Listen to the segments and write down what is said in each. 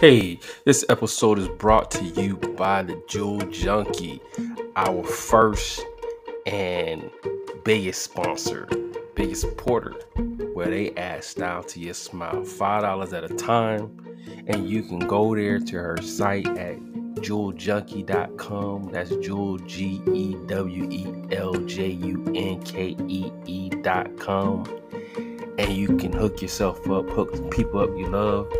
Hey, this episode is brought to you by the Jewel Junkie, our first and biggest sponsor, biggest supporter, where they add style to your smile, $5 at a time. And you can go there to her site at jeweljunkie.com. That's Jewel, G E W E L J U N K E E.com. And you can hook yourself up, hook people up you love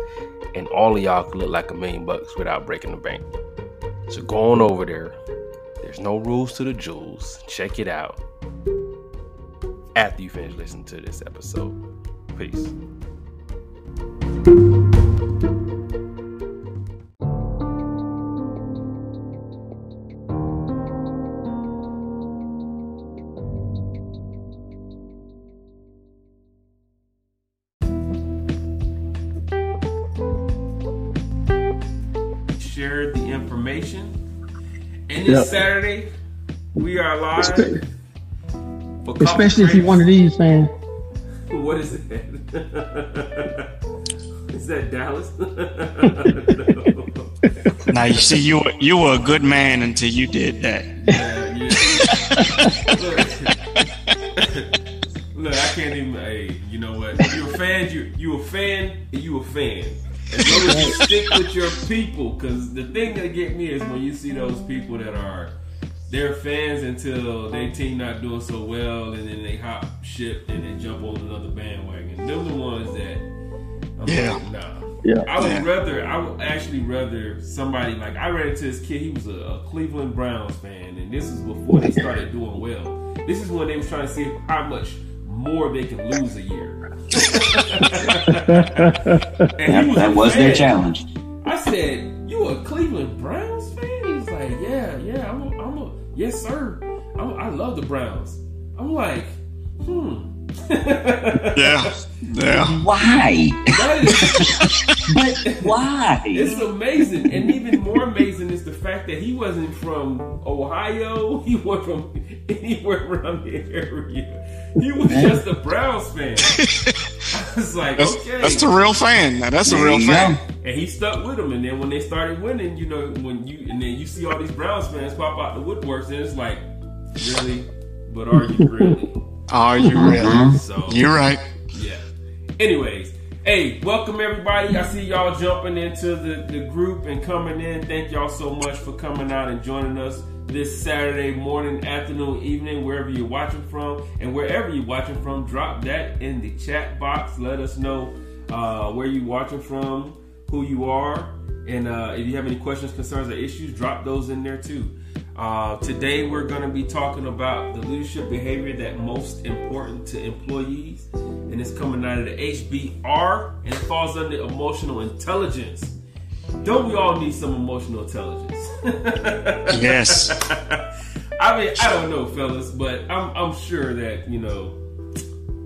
and all of y'all can look like a million bucks without breaking the bank. So go on over there. There's no rules to the jewels. Check it out after you finish listening to this episode. Peace. Yep. Saturday, we are live. Espe- Especially if you're one of these fans. What is it? is that Dallas? No. Now you see, you were, you were a good man until you did that. Yeah, yeah. Look, look, I can't even. Hey, you know what? You're a fan. You you a fan. and You a fan. As you stick with your people, because the thing that get me is when you see those people that are they're fans until their team not doing so well, and then they hop ship and then jump on another bandwagon. They're the ones that. I'm Yeah. like, nah. Yeah. I would rather, I would actually rather somebody like I ran into this kid. He was a, a Cleveland Browns fan, and this is before they started doing well. This is when they was trying to see how much more they can lose a year. That, was that was their challenge. I said, "You a Cleveland Browns fan?" He's like, "Yeah, yeah, I'm a, I'm a yes, sir. I'm, I love the Browns." I'm like, "Hmm." Yeah, yeah. Why? That is, But why? It's amazing, and even more amazing is the fact that he wasn't from Ohio. He wasn't from anywhere around the area. He was just a Browns fan. I was like, That's, okay, that's the real fan. Now that's a real you fan. and he stuck with him. And then when they started winning, you know, when you and then you see all these Browns fans pop out the woodworks, and it's like, really? But are you really? Are you really? So You're right. yeah. Anyways, hey, welcome everybody. I see y'all jumping into the, the group and coming in. Thank y'all so much for coming out and joining us this Saturday morning, afternoon, evening, wherever you're watching from. And wherever you're watching from, drop that in the chat box. Let us know uh, where you're watching from, who you are. And uh, if you have any questions, concerns, or issues, drop those in there too. Uh, today we're going to be talking about the leadership behavior that most important to employees, and it's coming out of the HBR, and it falls under emotional intelligence. Don't we all need some emotional intelligence? Yes. I mean, I don't know, fellas, but I'm I'm sure that you know,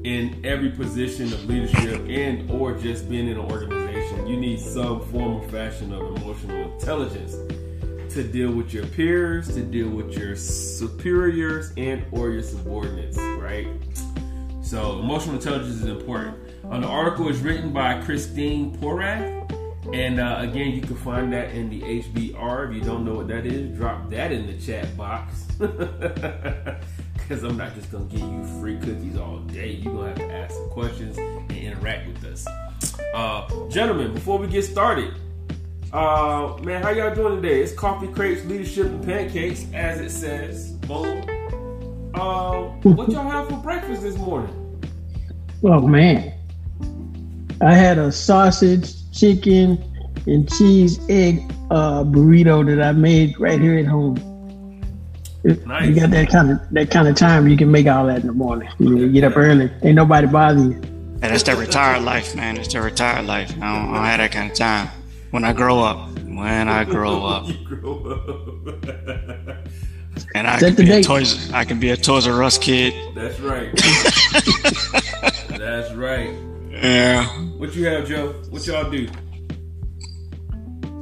in every position of leadership and or just being in an organization, you need some form or fashion of emotional intelligence to deal with your peers, to deal with your superiors and or your subordinates, right? So emotional intelligence is important. Uh, the article is written by Christine Porath. And uh, again, you can find that in the HBR. If you don't know what that is, drop that in the chat box. Because I'm not just going to give you free cookies all day. You're going to have to ask some questions and interact with us. Uh, gentlemen, before we get started, uh, man, how y'all doing today? It's Coffee Crepes, Leadership, and Pancakes, as it says. Boom. Uh, what y'all have for breakfast this morning? Oh man. I had a sausage, chicken, and cheese egg uh, burrito that I made right here at home. It- Nice. You got that kind of that kind of time you can make all that in the morning. You, know, you get up early, ain't nobody bother you. And that's the retired life, man. It's the retired life. I don't, I don't have that kind of time. When I grow up, when I grow up, grow up. and I Set can the be a date. Toys, I can be a Toys R Us kid. That's right. That's right. Yeah. What you have, Joe? What y'all do?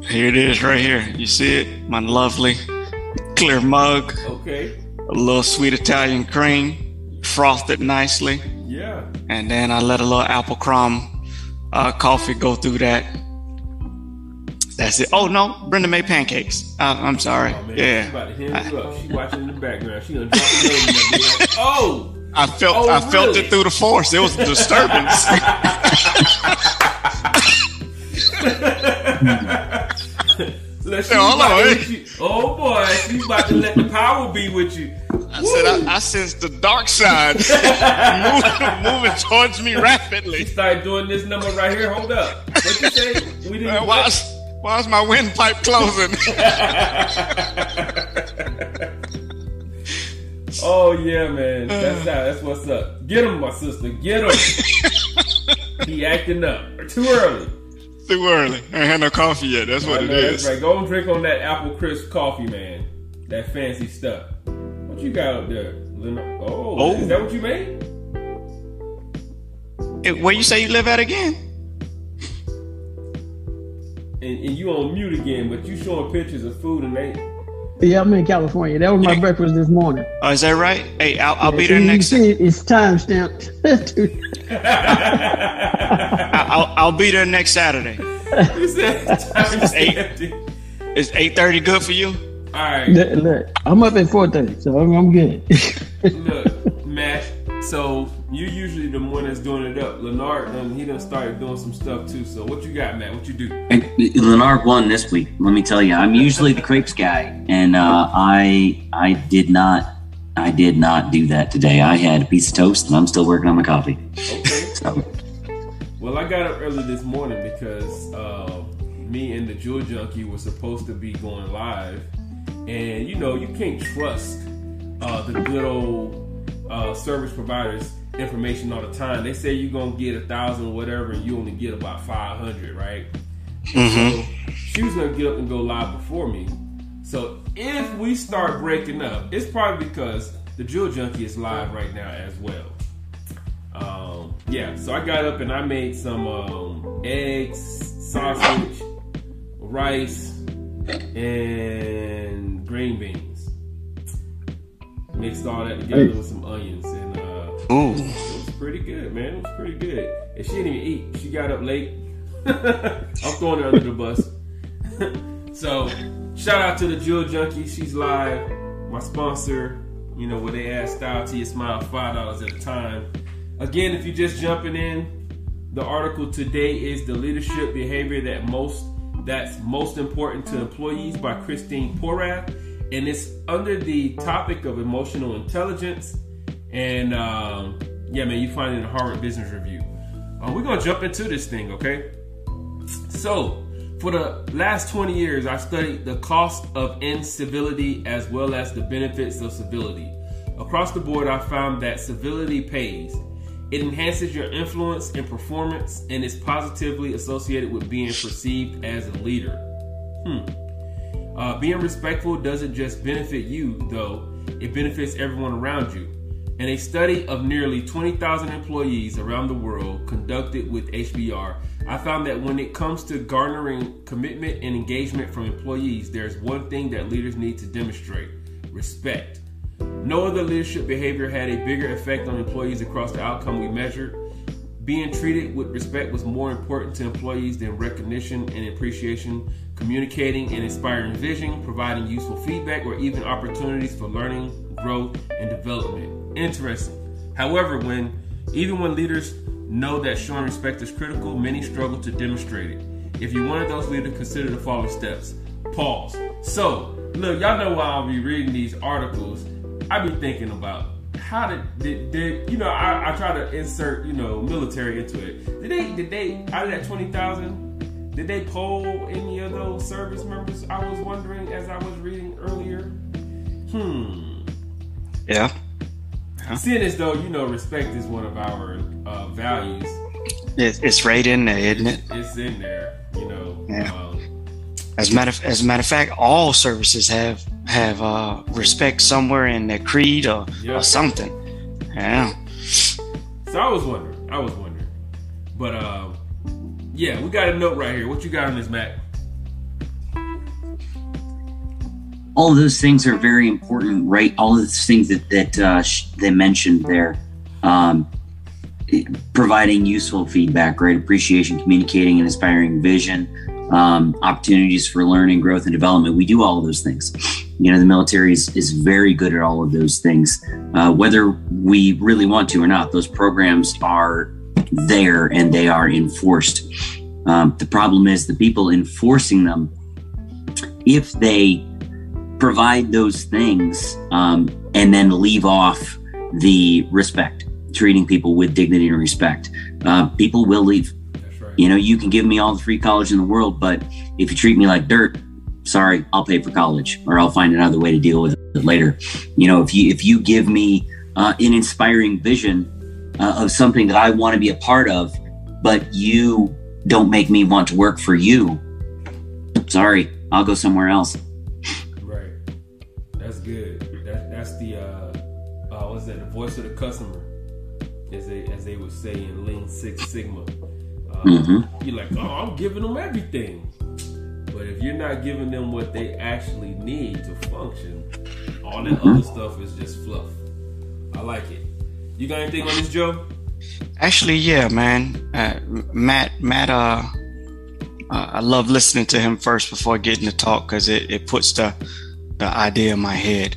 Here it is, right here. You see it? My lovely clear mug, Okay. a little sweet Italian cream, frothed nicely. Yeah. and then I let a little apple crumb uh, coffee go through that. That's it. Oh no, Brenda made pancakes. Uh, I'm sorry. Oh, yeah. She about to hit up. She watching in the background. She gonna drop the be like, oh. I felt Oh, I felt it through the force. It was a disturbance. Look, she Hey, hold about on, hey. Oh boy, she's about to let the power be with you. I said I, I sensed the dark side moving, moving towards me rapidly. She started doing this number right here. Hold up. What you say? We didn't. Man, why is, my windpipe closing? Oh yeah, man. That's how. That's what's up. Get him, my sister. Get him. he acting up. Too early. Too early. I ain't had no coffee yet. That's what it know, that's right. Go and drink on that apple crisp coffee, man. That fancy stuff. What you got up there? Oh, Oh. is that what you made? Eh, Where you say you live at again? And, and you on mute again, but you showing pictures of food and they. Yeah, I'm in California. That was my breakfast this morning. Oh, is that right? Hey, I'll, I'll be Yeah, there you next. See, it's time stamped. I- I'll, I'll be there next Saturday. You said time eight. stamped it. Is eight thirty good for you? All right. look, look, I'm up at 4:30, so I'm, I'm good. Look, Matt. So you usually the one that's doing it up. Leonard, done, he done started doing some stuff too. So what you got, Matt? What you do? And Leonard won this week. Let me tell you, I'm usually the crepes guy, and uh, I I did not I did not do that today. I had a piece of toast, and I'm still working on my coffee. Okay. So Well, I got up early this morning because uh, me and the Jewel Junkie were supposed to be going live, and you know you can't trust uh, the good old uh, service providers information all the time. They say you're gonna get a thousand or whatever, and you only get about five hundred, right? So she was gonna get up and go live before me. So if we start breaking up, it's probably because the Jewel Junkie is live right now as well. Um, yeah, so I got up and I made some um, eggs, sausage, rice, and green beans. Mixed all that together with some onions, it was pretty good, man. It was pretty good. And she didn't even eat. She got up late. I'm throwing her under the bus. so, shout out to the Jewel Junkie. She's live. My sponsor, you know, where they add style to your smile, $5 at a time. Again, if you're just jumping in, the article today is the leadership behavior that most that's most important to employees by Christine Porath, and it's under the topic of emotional intelligence. And um, yeah, man, you find it in the Harvard Business Review. Uh, we're gonna jump into this thing, okay? So, for the last 20 years, I've studied the cost of incivility as well as the benefits of civility. Across the board, I found that civility pays. It enhances your influence and performance and is positively associated with being perceived as a leader. Hmm. Uh, being respectful doesn't just benefit you, though, it benefits everyone around you. In a study of nearly 20,000 employees around the world conducted with HBR, I found that when it comes to garnering commitment and engagement from employees, there's one thing that leaders need to demonstrate respect. No other leadership behavior had a bigger effect on employees across the outcome we measured. Being treated with respect was more important to employees than recognition and appreciation, communicating and inspiring vision, providing useful feedback, or even opportunities for learning, growth, and development. Interesting. However, when even when leaders know that showing respect is critical, many struggle to demonstrate it. If you're one of those leaders, consider the following steps. Pause. So, look, y'all know why I'll be reading these articles. I be thinking about how did, did, did you know I, I try to insert you know military into it. Did they did they out of that twenty thousand? Did they poll any of those service members? I was wondering as I was reading earlier. Hmm. Yeah. Seeing as though you know respect is one of our uh, values, It, it's right in there, isn't it? it's in there. You know. Yeah. Um, As a matter of, as a matter of fact, all services have have uh, respect somewhere in their creed or, Yeah. or something. Yeah. So I was wondering. I was wondering. But um, yeah, we got a note right here. What you got on this, Mac? All of those things are very important, right? All of those things that that uh, they mentioned there, um, providing useful feedback, right? Appreciation, communicating, and inspiring vision, um, opportunities for learning, growth, and development. We do all of those things. You know, the military is, is very good at all of those things, uh, whether we really want to or not. Those programs are there and they are enforced. Um, the problem is the people enforcing them, if they provide those things um, and then leave off the respect, treating people with dignity and respect, uh, people will leave. Right. You know, you can give me all the free college in the world, but if you treat me like dirt, sorry, I'll pay for college or I'll find another way to deal with it later. You know, if you if you give me uh, an inspiring vision uh, of something that I want to be a part of, but you don't make me want to work for you, sorry, I'll go somewhere else. That's good. That that's the uh, uh what's that? The voice of the customer, as they as they would say in Lean Six Sigma. Uh, Mhm. You're like, oh, I'm giving them everything, but if you're not giving them what they actually need to function, all that other stuff is just fluff. I like it. You got anything on this, Joe? Actually, yeah, man. Uh, Matt, Matt, uh, uh, I love listening to him first before getting to talk because it, it puts the the idea in my head.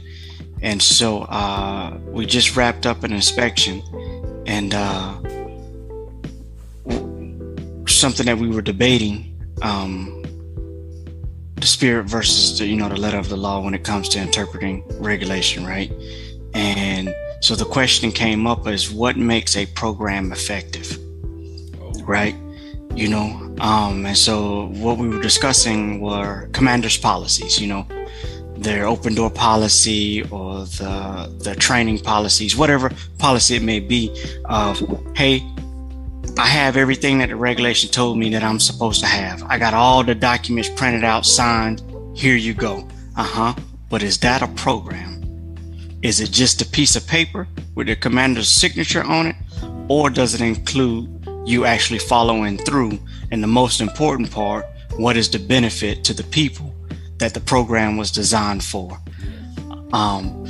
And so uh, we just wrapped up an inspection, and uh, something that we were debating um, the spirit versus the you know the letter of the law when it comes to interpreting regulation, right? And so the question came up is what makes a program effective, right? You know, um, and so what we were discussing were commanders' policies, you know, their open door policy or the the training policies, whatever policy it may be, of hey, I have everything that the regulation told me that I'm supposed to have. I got all the documents printed out, signed. Here you go. Uh huh. But is that a program? Is it just a piece of paper with the commander's signature on it? Or does it include you actually following through? And the most important part, what is the benefit to the people that the program was designed for? Um,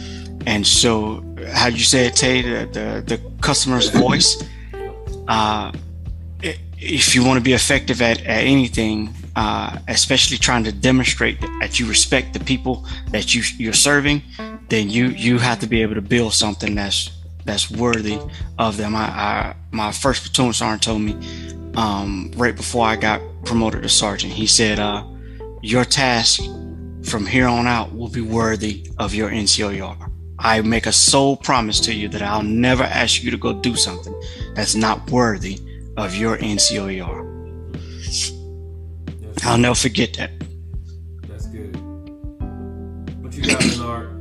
and so, how you say it, Tay, the, the, the customer's voice, uh, if you want to be effective at, at anything, uh, especially trying to demonstrate that you respect the people that you, you're serving, then you you have to be able to build something that's that's worthy of them. I, I my first platoon sergeant told me um, right before I got promoted to sergeant. He said, uh, "Your task from here on out will be worthy of your NCOR. I make a sole promise to you that I'll never ask you to go do something that's not worthy of your NCOR. That's, I'll never forget that." that's good. What you got, Bernard?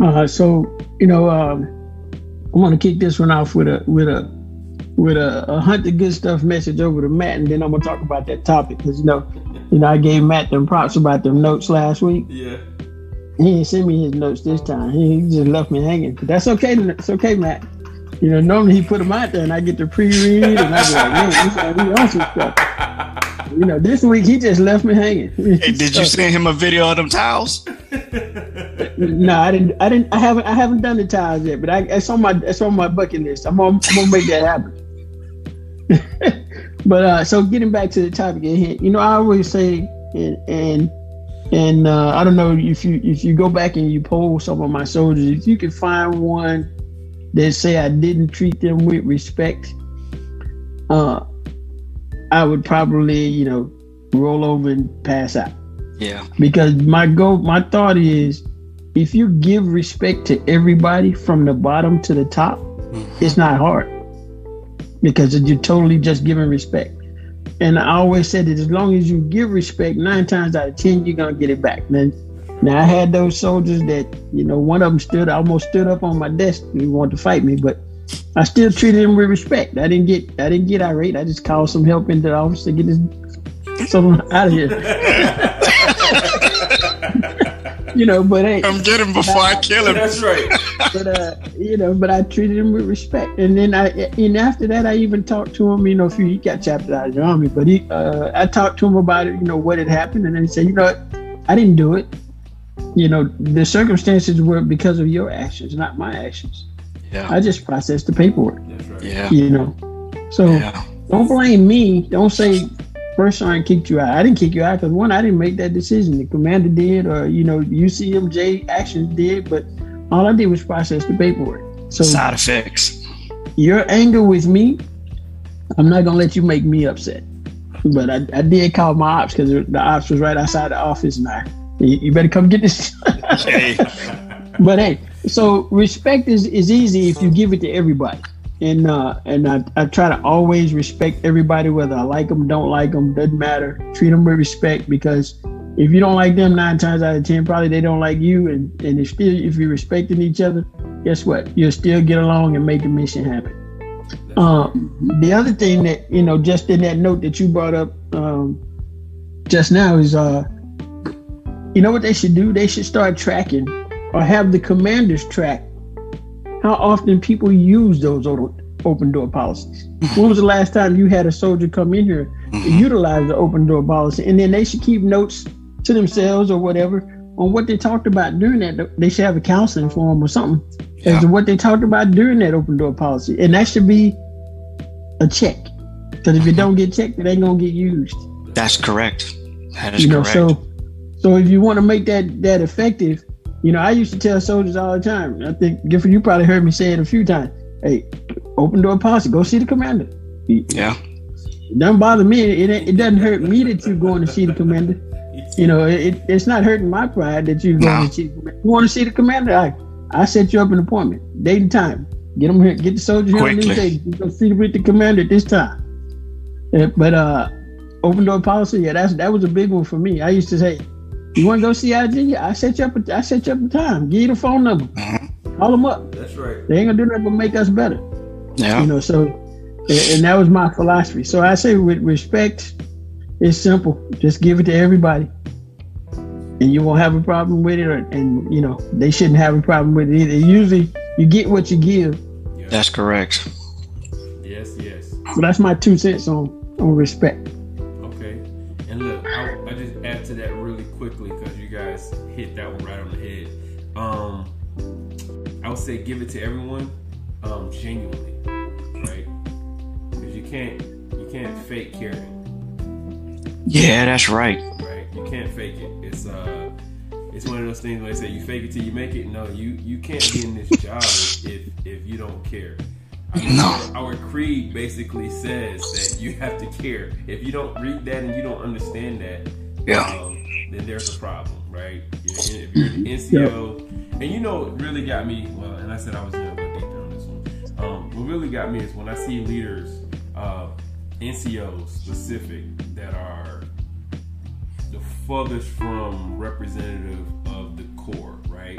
Uh, so you know, um, I want to kick this one off with a with a with a, a hunt the good stuff message over to Matt, and then I'm gonna talk about that topic because you know, you know, I gave Matt them props about them notes last week. Yeah. He didn't send me his notes this time. He he just left me hanging. But that's okay. It's okay, Matt. You know, normally he put them out there, and I get to pre-read, and I be like, man, this guy, he on some stuff. You know, this week he just left me hanging. Hey, did you send him a video of them towels? No, I didn't. I didn't. I haven't. I haven't done the tires yet, but I, it's on my. It's on my bucket list. I'm gonna. I'm gonna make that happen. But uh, so getting back to the topic at hand, you know, I always say, and and and uh, I don't know if you if you go back and you poll some of my soldiers, if you can find one that say I didn't treat them with respect, uh, I would probably you know roll over and pass out. Yeah. because my goal my thought is if you give respect to everybody from the bottom to the top it's not hard because you're totally just giving respect. And i always said that as long as you give respect nine times out of ten you're gonna get it back. Now, now i had those soldiers that you know one of them stood almost stood up on my desk and wanted to fight me but i still treated him with respect. I didn't get i didn't get irate. I just called some help into the office to get this someone out of here you know, but hey, Come get him before I kill him. That's right. but uh, you know, but I treated him with respect, and then I, and after that, I even talked to him. You know, if he got chaptered out of the army, but he, uh, I talked to him about it. You know, what had happened, and then he said, you know, what? I didn't do it. You know, the circumstances were because of your actions, not my actions. Yeah. I just processed the paperwork. That's right. Yeah. You know, so Yeah. don't blame me. Don't say first sergeant kicked you out. I didn't kick you out because one, I didn't make that decision. The commander did, or you know, UCMJ actions did, but all I did was process the paperwork. So Side effects. your anger with me, I'm not gonna let you make me upset. But I, I did call my ops because the ops was right outside the office, and I, you, you better come get this. Hey, but hey, so respect is, is easy if you give it to everybody. And uh, and I, I try to always respect everybody, whether I like them, don't like them, doesn't matter. Treat them with respect because if you don't like them, nine times out of ten, probably they don't like you. And and if still if you're respecting each other, guess what? You'll still get along and make the mission happen. Um, the other thing that you know, just in that note that you brought up um, just now is, uh, you know what they should do? They should start tracking or have the commanders track how often people use those open door policies. Mm-hmm. when was the last time you had a soldier come in here to mm-hmm. utilize the open door policy? And then they should keep notes to themselves or whatever on what they talked about during that. They should have a counseling forum or something Yeah. as to what they talked about during that open door policy. And that should be a check. Because if it mm-hmm. don't get checked, it ain't gonna get used that's correct. That is you know correct. so so if you want to make that that effective you know i used to tell soldiers all the time i think gifford you probably heard me say it a few times. Hey open door policy go see the commander. Yeah. it doesn't bother me. It, it, it doesn't hurt me that you're going to see the commander. You know it, it- it's not hurting my pride that you're going No. to see the commander. You want to see the commander? I i set you up an appointment date and time. Get them here get the soldiers here on Quickly. this day you go see with the commander at this time. But uh open door policy yeah that's that was a big one for me. I used to say you want to go see IG? I set you up. A, I set you up a time. Give you the phone number. Mhm. Call them up. That's right. They ain't gonna do nothing but make us better. Yeah. You know. So, and, and that was my philosophy. So I say with respect, it's simple. Just give it to everybody, and you won't have a problem with it. Or, and you know they shouldn't have a problem with it either. Usually, you get what you give. That's correct. Yes, yes. So that's my two cents on on respect. I would say give it to everyone, um, genuinely, right? Because you can't you can't fake caring, Yeah, that's right. right? You can't fake it. It's uh, it's one of those things where they say you fake it till you make it. No, you you can't be in this job if if you don't care. I mean, No. Our, our creed basically says that you have to care. If you don't read that and you don't understand that, Yeah. um, then there's a problem, right? If you're an NCO, and you know what really got me, well, and I said I was going to go deeper on this one. Um, what really got me is when I see leaders, uh, NCOs specific, that are the furthest from representative of the core, right?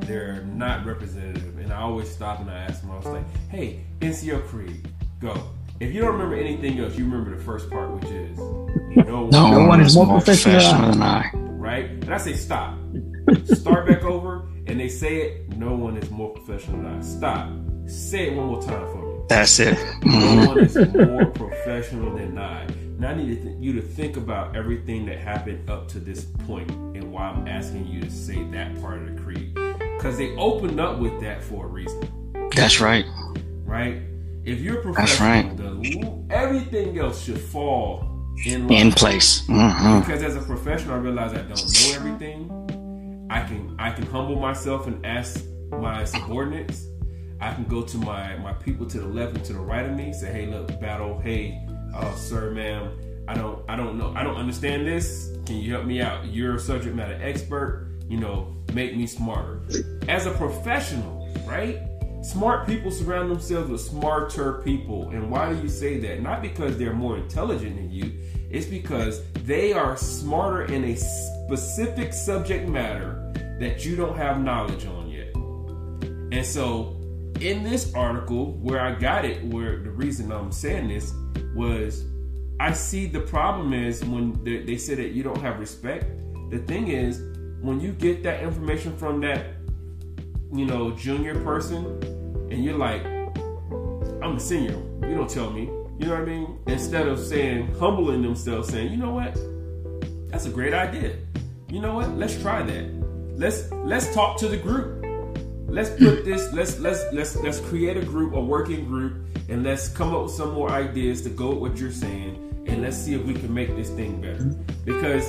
They're not representative, and I always stop and I ask them. I was like, "Hey, NCO Creed, go." If you don't remember anything else, you remember the first part, which is no, No, one one is more professional than I. right? And I say stop. Start back over, and they say it. No one is more professional than I. Stop. Say it one more time for me. That's it. No one is more professional than I. Now I need to th- you to think about everything that happened up to this point and why I'm asking you to say that part of the creed. Because they opened up with that for a reason, That's right. right? If you're professional, That's right. the, everything else should fall in. In place. hmm because as a professional, I realize I don't know everything. I can I can humble myself and ask my subordinates. I can go to my my people to the left and to the right of me. Say, hey, look, battle. Hey, uh, sir, ma'am. I don't I don't know. I don't understand this. Can you help me out? You're a subject matter expert. You know, make me smarter. As a professional, right? Smart people surround themselves with smarter people. And why do you say that? Not because they're more intelligent than you, it's because they are smarter in a specific subject matter that you don't have knowledge on yet. And so, in this article, where I got it, where the reason I'm saying this was I see the problem is when they, they say that you don't have respect. The thing is, when you get that information from that, you know, junior person, and you're like, I'm a senior, you don't tell me. You know what I mean? Instead of saying, humbling themselves, saying, you know what? That's a great idea. You know what? Let's try that. Let's let's talk to the group. Let's put this. Let's let's let's let's create a group, a working group, and let's come up with some more ideas to go with what you're saying. and let's see if we can make this thing better. Because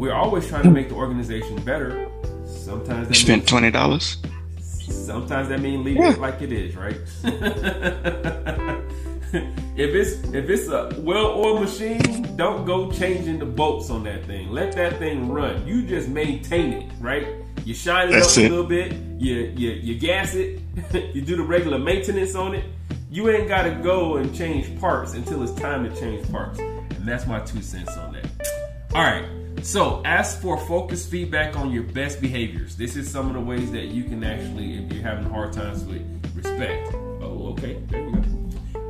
we're always trying to make the organization better. Sometimes that You spent twenty dollars. sometimes that means leave it like it is, right? if it's if it's a well-oiled machine, don't go changing the bolts on that thing. Let that thing run. You just maintain it, right? You shine it That's up it. a little bit. You you you gas it. you do the regular maintenance on it. You ain't got to go and change parts until it's time to change parts. And that's my two cents on that. All right. So, ask for focused feedback on your best behaviors. This is some of the ways that you can actually, if you're having hard times with respect. Oh, okay. There we go.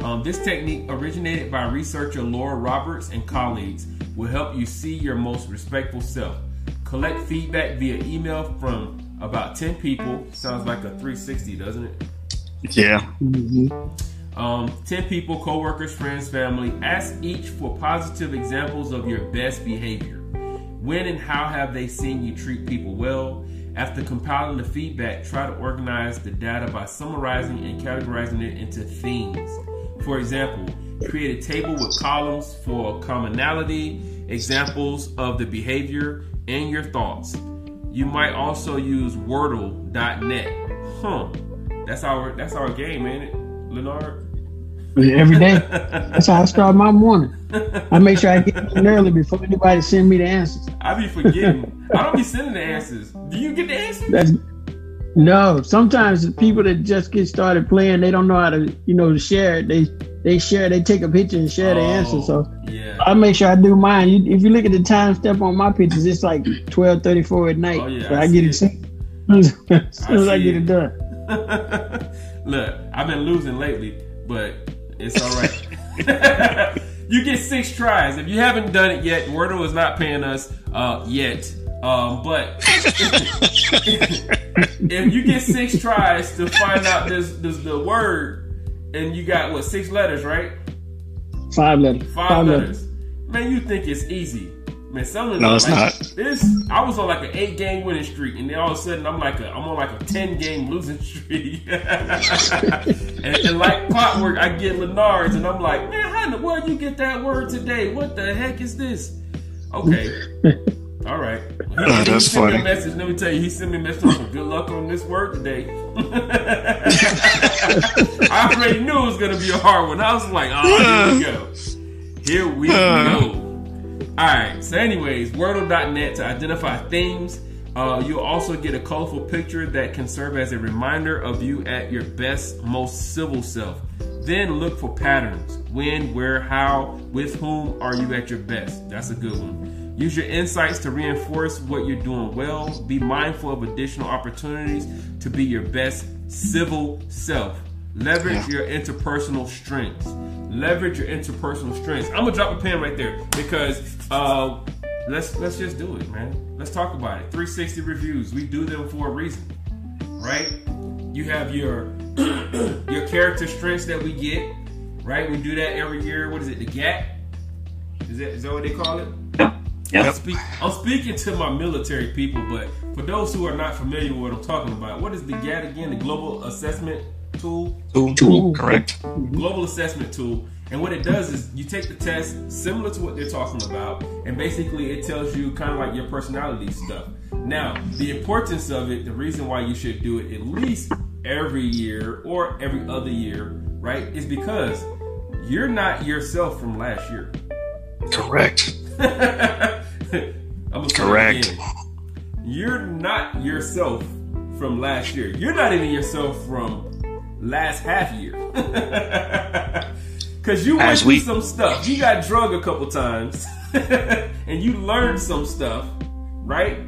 Um, this technique, originated by researcher Laura Roberts and colleagues, will help you see your most respectful self. Collect feedback via email from about 10 people. Sounds like a 360, doesn't it? Yeah. Um, 10 people, coworkers, friends, family. Ask each for positive examples of your best behavior. When and how have they seen you treat people well? After compiling the feedback, try to organize the data by summarizing and categorizing it into themes. For example, create a table with columns for commonality, examples of the behavior, and your thoughts. You might also use Wordle.net. Huh. That's our that's our game, ain't it, Leonard? Every day. That's how I start my morning. I make sure I get in early before anybody send me the answers. I be forgetting. I don't be sending the answers. Do you get the answers? That's no. Sometimes the people that just get started playing, they don't know how to, you know, share it. They they share, they take a picture and share the answer. So Oh, yeah. I make sure I do mine. You, if you look at the time step on my pictures, it's like twelve thirty four at night. Oh, yeah, so I I, get it it. as soon as I see get it. it done. Look, I've been losing lately, but it's all right. you get six tries. If you haven't done it yet, Wordle is not paying us uh, yet. Um, but if you get six tries to find out this, this the word, and you got what six letters, right? Five letters. Five, letters. Man, you think it's easy. Man, some of No, it's like, not. This I was on like an eight game winning streak, and then all of a sudden I'm like a I'm on like a ten game losing streak. and, and like clockwork, I get Leonard's, and I'm like, man, how in the world you get that word today? What the heck is this? Okay. All right. He, Oh, he that's sent me a funny. message. Let me tell you, he sent me a message. on Good luck on this word today. I already knew it was gonna be a hard one. I was like, oh, here we go. Here we go. All right. So, anyways, Wordle.net to identify themes. Uh, you'll also get a colorful picture that can serve as a reminder of you at your best, most civil self. Then look for patterns. When, where, how, with whom are you at your best? That's a good one. Use your insights to reinforce what you're doing well. Be mindful of additional opportunities to be your best civil self. Leverage your interpersonal strengths. Leverage your interpersonal strengths. I'm gonna drop a pen right there because uh, let's let's just do it, man. Let's talk about it. 360 reviews. We do them for a reason, right? You have your your character strengths that we get, right? We do that every year. What is it? The GAT? Is that is that what they call it? Yep. I'm, speak, I'm speaking to my military people, but for those who are not familiar with what I'm talking about, what is the GAT again? The Global Assessment Tool? Tool. Tool. Correct. Global Assessment Tool. And what it does is you take the test similar to what they're talking about, and basically it tells you kind of like your personality stuff. Now, the importance of it, the reason why you should do it at least every year or every other year, right, is because you're not yourself from last year. Correct. I'm gonna Correct. You're not yourself from last year. You're not even yourself from last half year. Cause you went As through we- some stuff. You got drug a couple times, and you learned some stuff, right?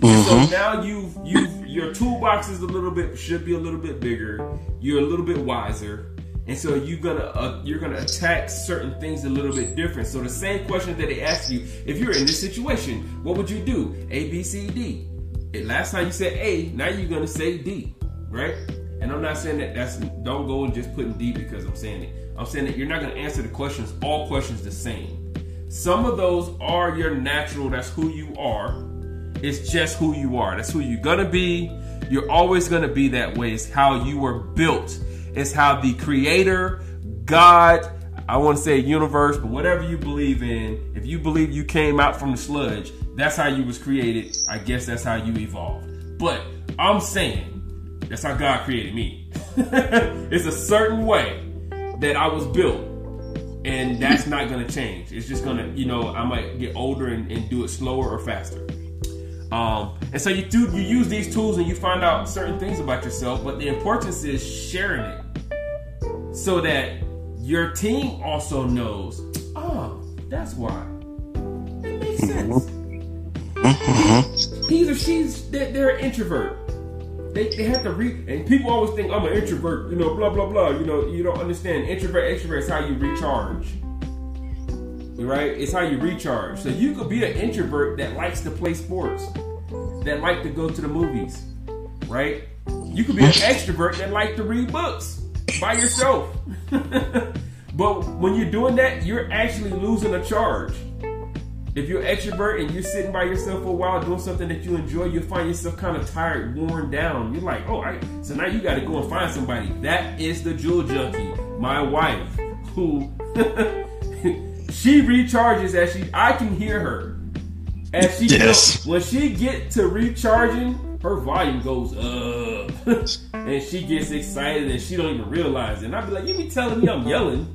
Mhm. So now you've you've your toolbox is a little bit should be a little bit bigger. You're a little bit wiser, and so you're gonna uh, you're gonna attack certain things a little bit different. So the same question that they ask you, if you're in this situation, what would you do? A, B, C, D. And last time you said A, now you're gonna say D, right? And I'm not saying that that's don't go and just put in D because I'm saying it. I'm saying that you're not gonna answer the questions all questions the same. Some of those are your natural. That's who you are. It's just who you are. That's who you're gonna be. You're always gonna be that way. It's how you were built. It's how the creator, God, I want to say universe, but whatever you believe in, if you believe you came out from the sludge, that's how you was created. I guess that's how you evolved. But I'm saying that's how God created me. it's a certain way that I was built, and that's not gonna change. It's just gonna, you know, I might get older and, and do it slower or faster. Um, and so you do you use these tools and you find out certain things about yourself, but the importance is sharing it so that your team also knows. Oh, that's why. It makes mm-hmm. sense. Mm-hmm. He's or she's they're, they're an introvert. They, they have to read, and people always think I'm an introvert, you know, blah blah blah. You know, you don't understand. Introvert, extrovert is how you recharge right? It's how you recharge. So you could be an introvert that likes to play sports, that like to go to the movies, right? You could be an extrovert that like to read books by yourself. but when you're doing that, you're actually losing a charge. If you're extrovert and you're sitting by yourself for a while doing something that you enjoy, you'll find yourself kind of tired, worn down. You're like, oh, I, so now you got to go and find somebody. That is the jewel junkie, my wife, who she recharges as she I can hear her. As she yes. goes, when she get to recharging, her volume goes up. and she gets excited and she don't even realize it. And I'd be like, you be telling me I'm yelling.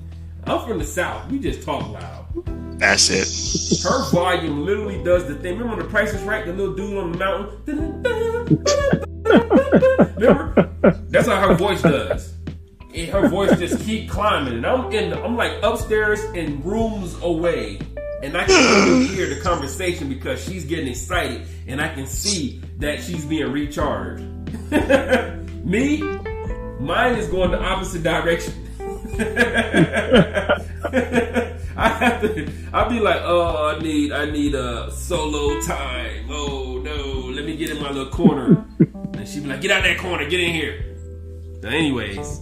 I'm from the south. We just talk loud. That's it. Her volume literally does the thing. Remember the Price is Right, the little dude on the mountain? Remember? That's how her voice does and her voice just keep climbing. And I'm in, I'm like upstairs and rooms away, and I can hear the conversation because she's getting excited, and I can see that she's being recharged. Me, mine is going the opposite direction. I have to. I'll be like, oh, I need, I need a solo time. Oh no, let me get in my little corner. and she'd be like, get out that corner, get in here. But anyways,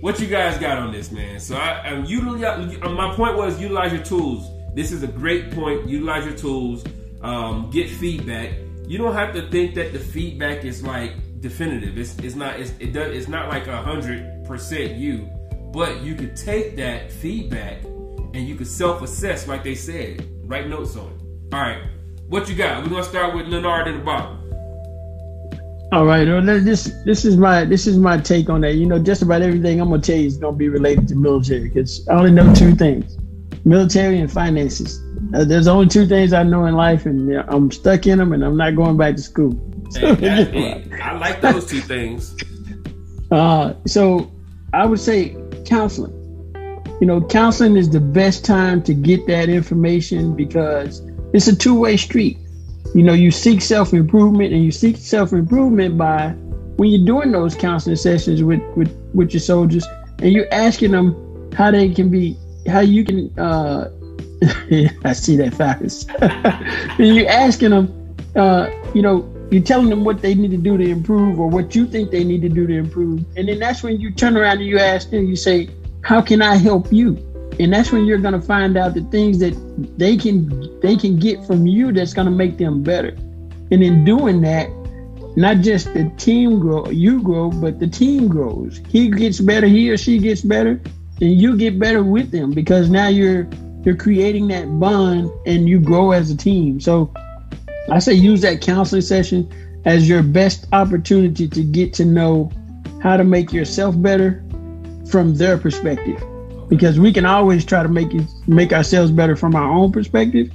what you guys got on this, man? So I, I utilize. Uh, my point was utilize your tools. This is a great point. Utilize your tools. Um, get feedback. You don't have to think that the feedback is like definitive. It's, it's not. It's, it does. It's not like a hundred percent you. But you could take that feedback and you could self-assess, like they said. Write notes on it. All right. What you got? We're gonna start with Leonard in the bottom. All right, this this is my this is my take on that. You know, just about everything I'm gonna tell you is gonna be related to military because I only know two things: military and finances. Uh, there's only two things I know in life, and I'm stuck in them, and I'm not going back to school. Hey, hey, I like those two things. Uh, so I would say counseling. You know, counseling is the best time to get that information because it's a two way street you know, you seek self improvement and you seek self improvement by when you're doing those counseling sessions with, with, with your soldiers and you're asking them how they can be, how you can, uh, I see that fast. you're asking them, uh, you know, you're telling them what they need to do to improve or what you think they need to do to improve. And then that's when you turn around and you ask them, you say, how can I help you? and that's when you're to find out the things that they can they can get from you that's to make them better and in doing that not just the team grow you grow but the team grows he gets better he or she gets better and you get better with them because now you're you're creating that bond and you grow as a team so i say use that counseling session as your best opportunity to get to know how to make yourself better from their perspective because we can always try to make it make ourselves better from our own perspective,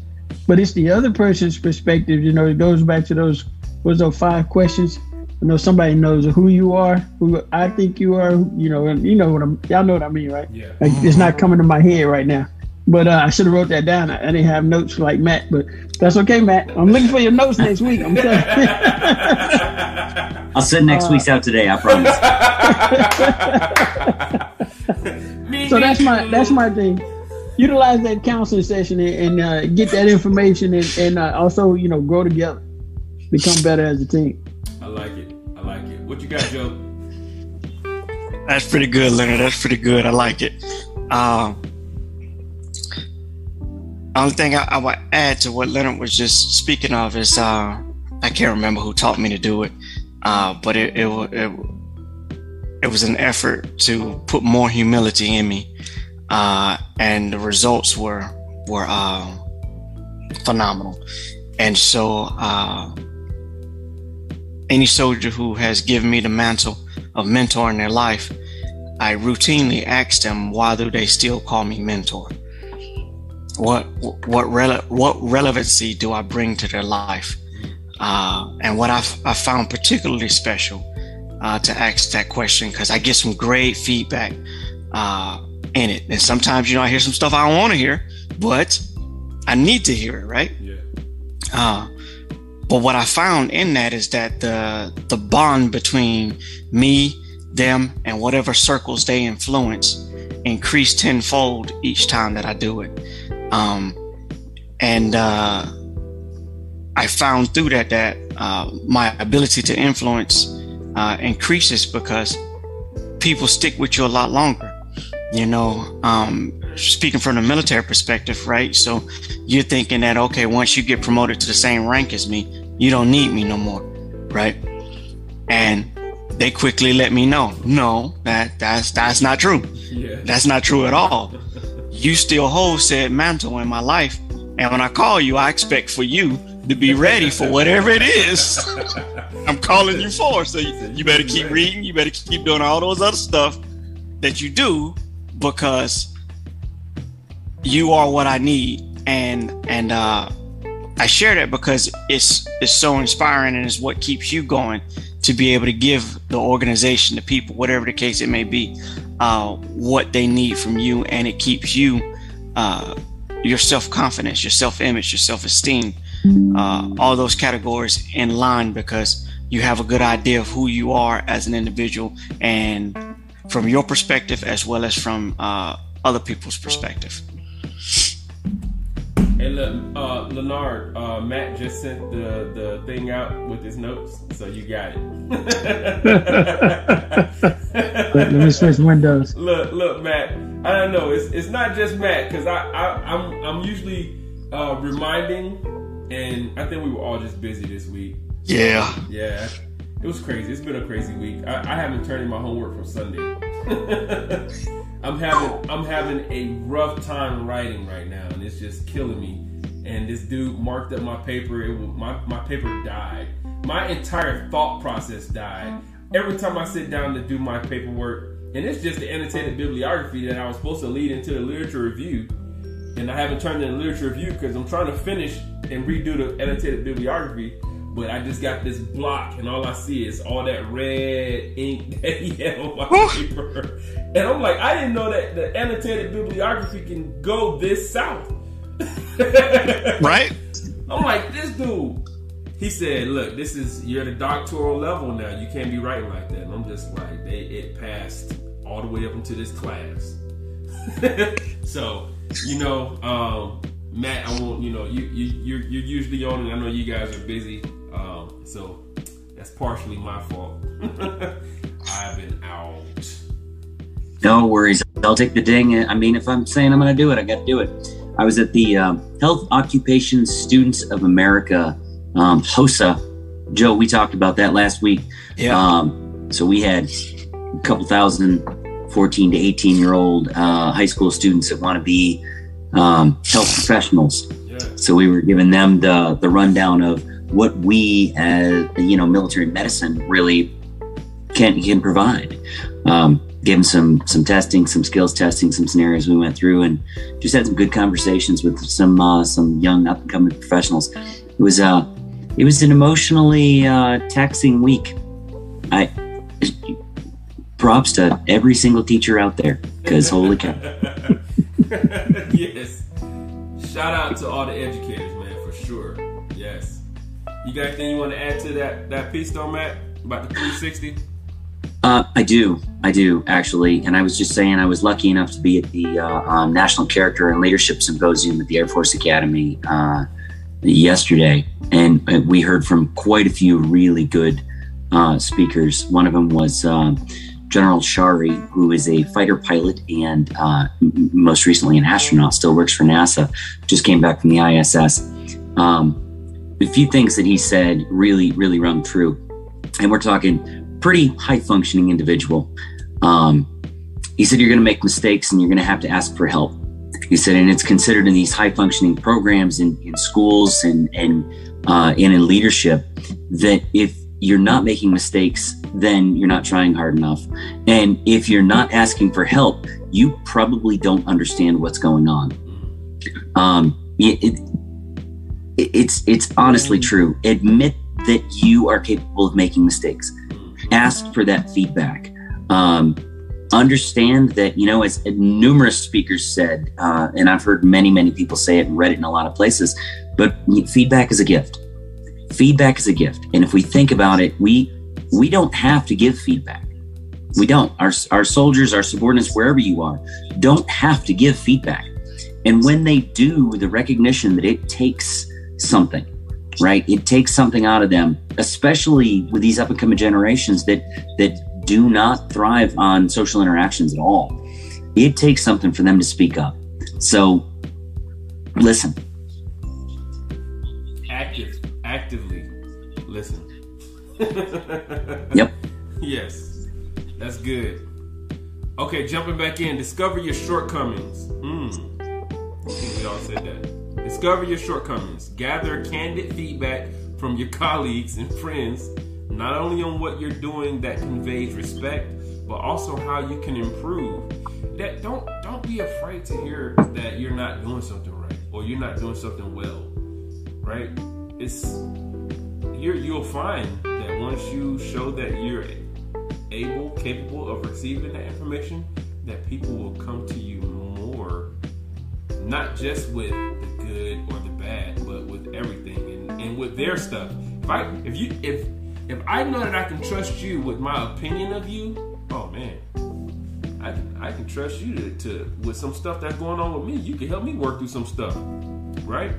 but it's the other person's perspective. You know, it goes back to those was those five questions. I know somebody knows who you are, who I think you are. You know, and you know what I'm. Y'all know what I mean, right? Yeah. Like, it's not coming to my head right now. But uh, I should have wrote that down. I, I, didn't have notes like Matt, but that's okay, Matt. I'm looking for your notes next week. I'm telling I'll send next uh, week's out today. I promise. so that's my that's my thing. Utilize that counseling session and, and uh, get that information and, and uh, also you know grow together, become better as a team. I like it. What you got, Joe? That's pretty good, Leonard. That's pretty good. I like it. Um, only thing I, I, would add to what Leonard was just speaking of is uh, I can't remember who taught me to do it, uh, but it, it, it it was an effort to put more humility in me. uh, and the results were were uh, phenomenal. And so, uh, any soldier who has given me the mantle of mentor in their life, I routinely ask them why do they still call me mentor? What what rele- what relevancy do I bring to their life? Uh, and what I, I found particularly special uh, to ask that question because I get some great feedback uh, in it. And sometimes, you know, I hear some stuff I don't want to hear, but I need to hear it, right? Yeah. But what I found in that is that the the bond between me, them, and whatever circles they influence increase tenfold each time that I do it. Um, and uh, I found through that that uh, my ability to influence uh, increases because people stick with you a lot longer. You know, um, speaking from the military perspective, right? So you're thinking that okay, once you get promoted to the same rank as me, you don't need me no more, right? And they quickly let me know, no, that that's that's not true. Yeah. That's not true at all. You still hold said mantle in my life, and when I call you, I expect for you to be ready for whatever it is I'm calling you for. So you, you better keep reading. You better keep doing all those other stuff that you do because you are what I need. And and uh, I share that because it's it's so inspiring and it's what keeps you going to be able to give the organization, the people, whatever the case it may be, uh, what they need from you, and it keeps you uh, your self confidence, your self image, your self esteem, uh, all those categories in line because you have a good idea of who you are as an individual and from your perspective as well as from uh, other people's perspective. Hey, look, uh, Leonard, uh, Matt just sent the, the thing out with his notes, so you got it. Let, let me switch windows. Look, look, Matt. I don't know. It's it's not just Matt because I, I I'm I'm usually uh, reminding, and I think we were all just busy this week. Yeah. Yeah, it was crazy. It's been a crazy week. I, I haven't turned in my homework from Sunday. I'm having I'm having a rough time writing right now, and it's just killing me. And this dude marked up my paper. It my my paper died. My entire thought process died. Mm. Every time I sit down to do my paperwork, and it's just the annotated bibliography that I was supposed to lead into the literature review, and I haven't turned in the literature review because I'm trying to finish and redo the annotated bibliography but I just got this block, and all I see is all that red ink that he had on my paper. And I'm like, I didn't know that the annotated bibliography can go this south. Right? I'm like, this dude. He said, "Look, this is you're at a doctoral level now. You can't be writing like that." And I'm just like, they it passed all the way up into this class. so, you know, um, Matt, I won't. You know, you you you're, you're usually on, and I know you guys are busy. Um, so that's partially my fault. I've been out. No worries. I'll take the ding. I mean, if I'm saying I'm going to do it, I got to do it. I was at the um, Health Occupation Students of America, um, HOSA. Joe, we talked about that last week. Yeah. Um, so we had a couple thousand 14 to 18 year old uh, high school students that want to be um, health professionals. Yeah. So we were giving them the the rundown of what we as you know military medicine really can can provide. Um, gave them some some testing, some skills testing, some scenarios we went through, and just had some good conversations with some uh, some young up and coming professionals. It was uh it was an emotionally uh, taxing week. I props to every single teacher out there because holy cow. yes. Shout out to all the educators, man, for sure. Yes. You got anything you want to add to that that piece, though, Matt, about the 360? Uh, I do, I do actually, and I was just saying I was lucky enough to be at the uh, um, National Character and Leadership Symposium at the Air Force Academy uh, yesterday, and we heard from quite a few really good uh, speakers. One of them was um, General Chari, who is a fighter pilot and uh, most recently an astronaut, still works for NASA, just came back from the ISS. Um, a few things that he said really, really rung true, and we're talking pretty high functioning individual. Um, he said you're going to make mistakes and you're going to have to ask for help. He said, and it's considered in these high functioning programs in, in schools and and uh, and in leadership that if you're not making mistakes, then you're not trying hard enough. And if you're not asking for help, you probably don't understand what's going on. Um, it, it's it's honestly true. Admit that you are capable of making mistakes. Ask for that feedback. Um, understand that you know, as numerous speakers said, uh, and I've heard many many people say it and read it in a lot of places. But feedback is a gift. Feedback is a gift, and if we think about it, we we don't have to give feedback. We don't. Our, our soldiers, our subordinates, wherever you are, don't have to give feedback. And when they do, the recognition that it takes something, right? It takes something out of them, especially with these up and coming generations that that do not thrive on social interactions at all. It takes something for them to speak up. So listen. Active, actively listen. yep. Yes, that's good. Okay, jumping back in. Discover your shortcomings. Hmm. I think we all said that. Discover your shortcomings. Gather candid feedback from your colleagues and friends, not only on what you're doing that conveys respect, but also how you can improve. That don't don't be afraid to hear that you're not doing something right or you're not doing something well. Right? It's you you'll find that once you show that you're able, capable of receiving that information, that people will come to you more, not just with good or the bad, but with everything and, and with their stuff. If I if you if if I know that I can trust you with my opinion of you, oh man, I can I can trust you to, to with some stuff that's going on with me. You can help me work through some stuff, right?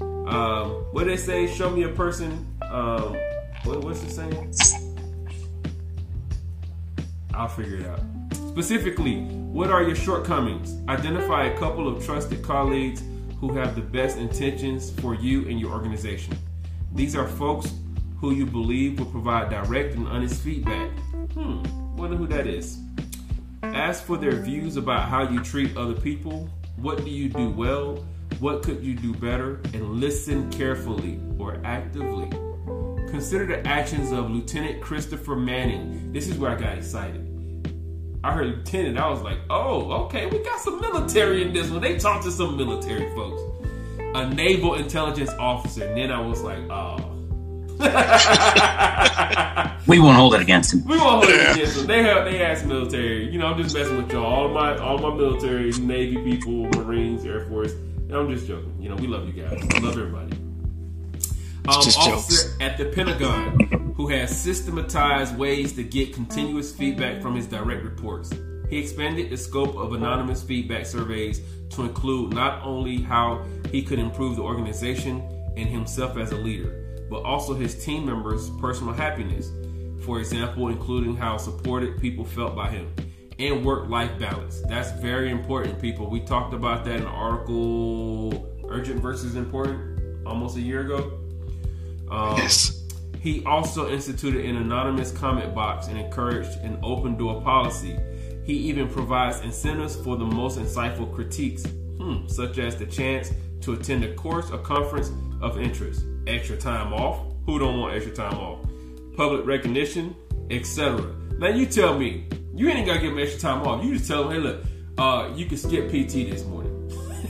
Um, what they say? Show me a person. Um, what, what's the saying? I'll figure it out. Specifically, what are your shortcomings? Identify a couple of trusted colleagues who have the best intentions for you and your organization. These are folks who you believe will provide direct and honest feedback. Hmm, wonder who that is. Ask for their views about how you treat other people. What do you do well? What could you do better? And listen carefully or actively. Consider the actions of Lieutenant Christopher Manning. This is where I got excited. I heard lieutenant, I was like, oh, okay, we got some military in this one. They talked to some military folks. A naval intelligence officer. And then I was like, oh. we won't hold it against him. We won't hold it against him. They have they asked military. You know, I'm just messing with y'all. All my all my military, Navy people, Marines, Air Force. And I'm just joking. You know, we love you guys. We love everybody. Um, officer jokes. at the Pentagon who has systematized ways to get continuous feedback from his direct reports. He expanded the scope of anonymous feedback surveys to include not only how he could improve the organization and himself as a leader, but also his team members' personal happiness. For example, including how supported people felt by him and work life balance. That's very important, people. We talked about that in the article Urgent versus Important almost a year ago. Um, yes. He also instituted an anonymous comment box and encouraged an open door policy. He even provides incentives for the most insightful critiques, hmm, such as the chance to attend a course or conference of interest, extra time off. Who don't want extra time off? Public recognition, etc. Now you tell me, you ain't gotta give him extra time off. You just tell them, hey, look, uh, you can skip PT this morning.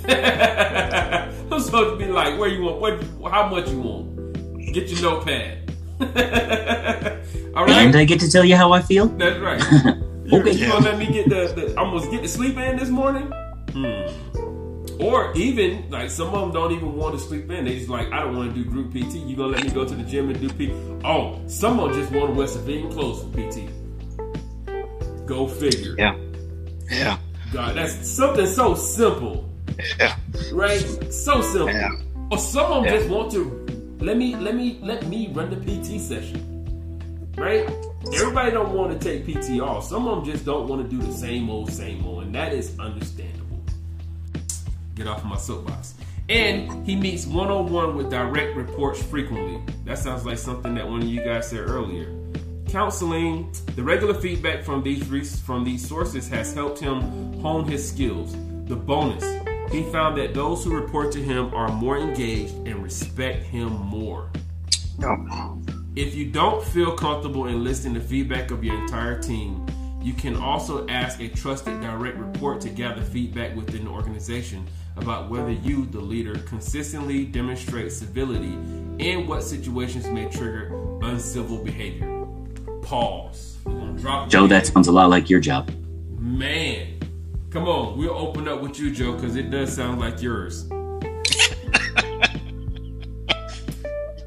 I'm supposed to be like, where you want, what, how much you want? Get your notepad. All right. And I get to tell you how I feel. That's right. You, okay. You gonna let me get the, the almost get the sleep in this morning? Hmm. Or even like some of them don't even want to sleep in. They just like I don't want to do group PT. You gonna let me go to the gym and do PT? Oh, some of them just want to wear civilian clothes for PT. Go figure. Yeah. Yeah. God, that's something so simple. Yeah. Right? So simple. Yeah. Or some of them yeah. just want to let me let me let me run the PT session. Right? Everybody don't want to take PT off. Some of them just don't want to do the same old, same old, and that is understandable. Get off my soapbox. And he meets one on one with direct reports frequently. That sounds like something that one of you guys said earlier. counseling, the regular feedback from these from these sources has helped him hone his skills. The bonus, he found that those who report to him are more engaged and respect him more. If you don't feel comfortable in listening to feedback of your entire team, you can also ask a trusted direct report to gather feedback within the organization about whether you, the leader, consistently demonstrate civility and what situations may trigger uncivil behavior. Pause. Joe, that sounds a lot like your job. Man, come on, we'll open up with you, Joe, because it does sound like yours.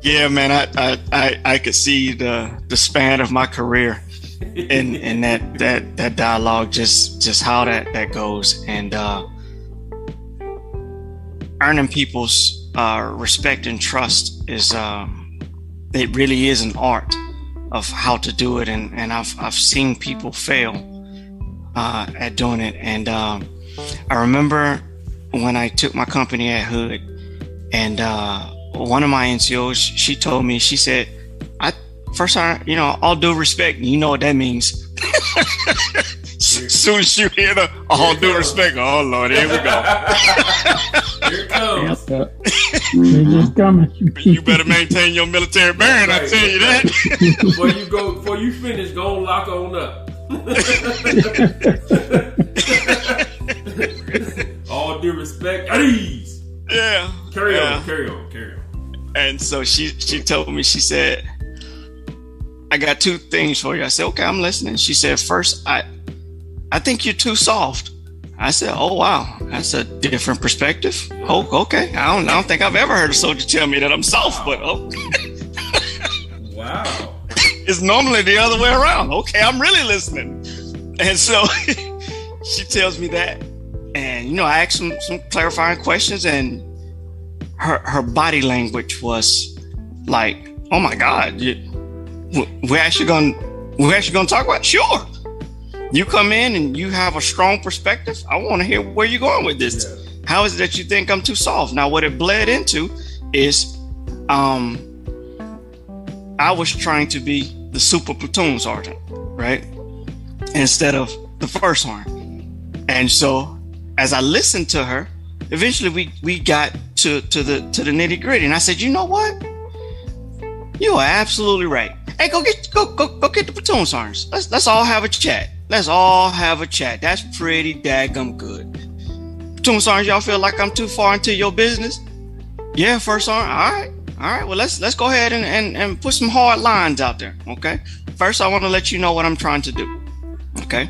yeah, man, I, I, I, I could see the the span of my career and in that that that dialogue, just just how that that goes, and uh, earning people's uh, respect and trust is um, it really is an art of how to do it, and and I've I've seen people fail uh, at doing it, and um, I remember when I took my company at Hood, and uh, one of my NCOs, she told me, she said, I first time, you know, all due respect, you know what that means. soon as you hear the all due respect, oh Lord, here we go. here it comes. Yep. just coming. you better maintain your military bearing, right. I tell you that. before you go, before you finish, go lock on up. all due respect, at ease. Yeah. Carry yeah. on, carry on, carry on. And so she she told me, she said, I got two things for you. I said, okay, I'm listening. She said, first, I, I think you're too soft. I said, oh wow, that's a different perspective. Oh, okay. I don't, I don't think I've ever heard a soldier tell me that I'm soft, but oh. wow. It's normally the other way around. Okay, I'm really listening. And so she tells me that, and you know, I asked some some clarifying questions, and her her body language was like, oh my god. You, we're actually going we're actually going to talk about sure you come in and you have a strong perspective i want to hear where you're going with this yeah. how is it that you think i'm too soft now what it bled into is um i was trying to be the super platoon sergeant right instead of the first one and so as i listened to her eventually we we got to to the to the nitty gritty and i said you know what you are absolutely right Hey, go get go go go get the platoon sergeants. Let's let's all have a chat. Let's all have a chat. That's pretty daggum good. Platoon sergeants, y'all feel like I'm too far into your business? Yeah, first sergeant. All right, all right. Well, let's let's go ahead and and, and put some hard lines out there. Okay. First, I want to let you know what I'm trying to do. Okay.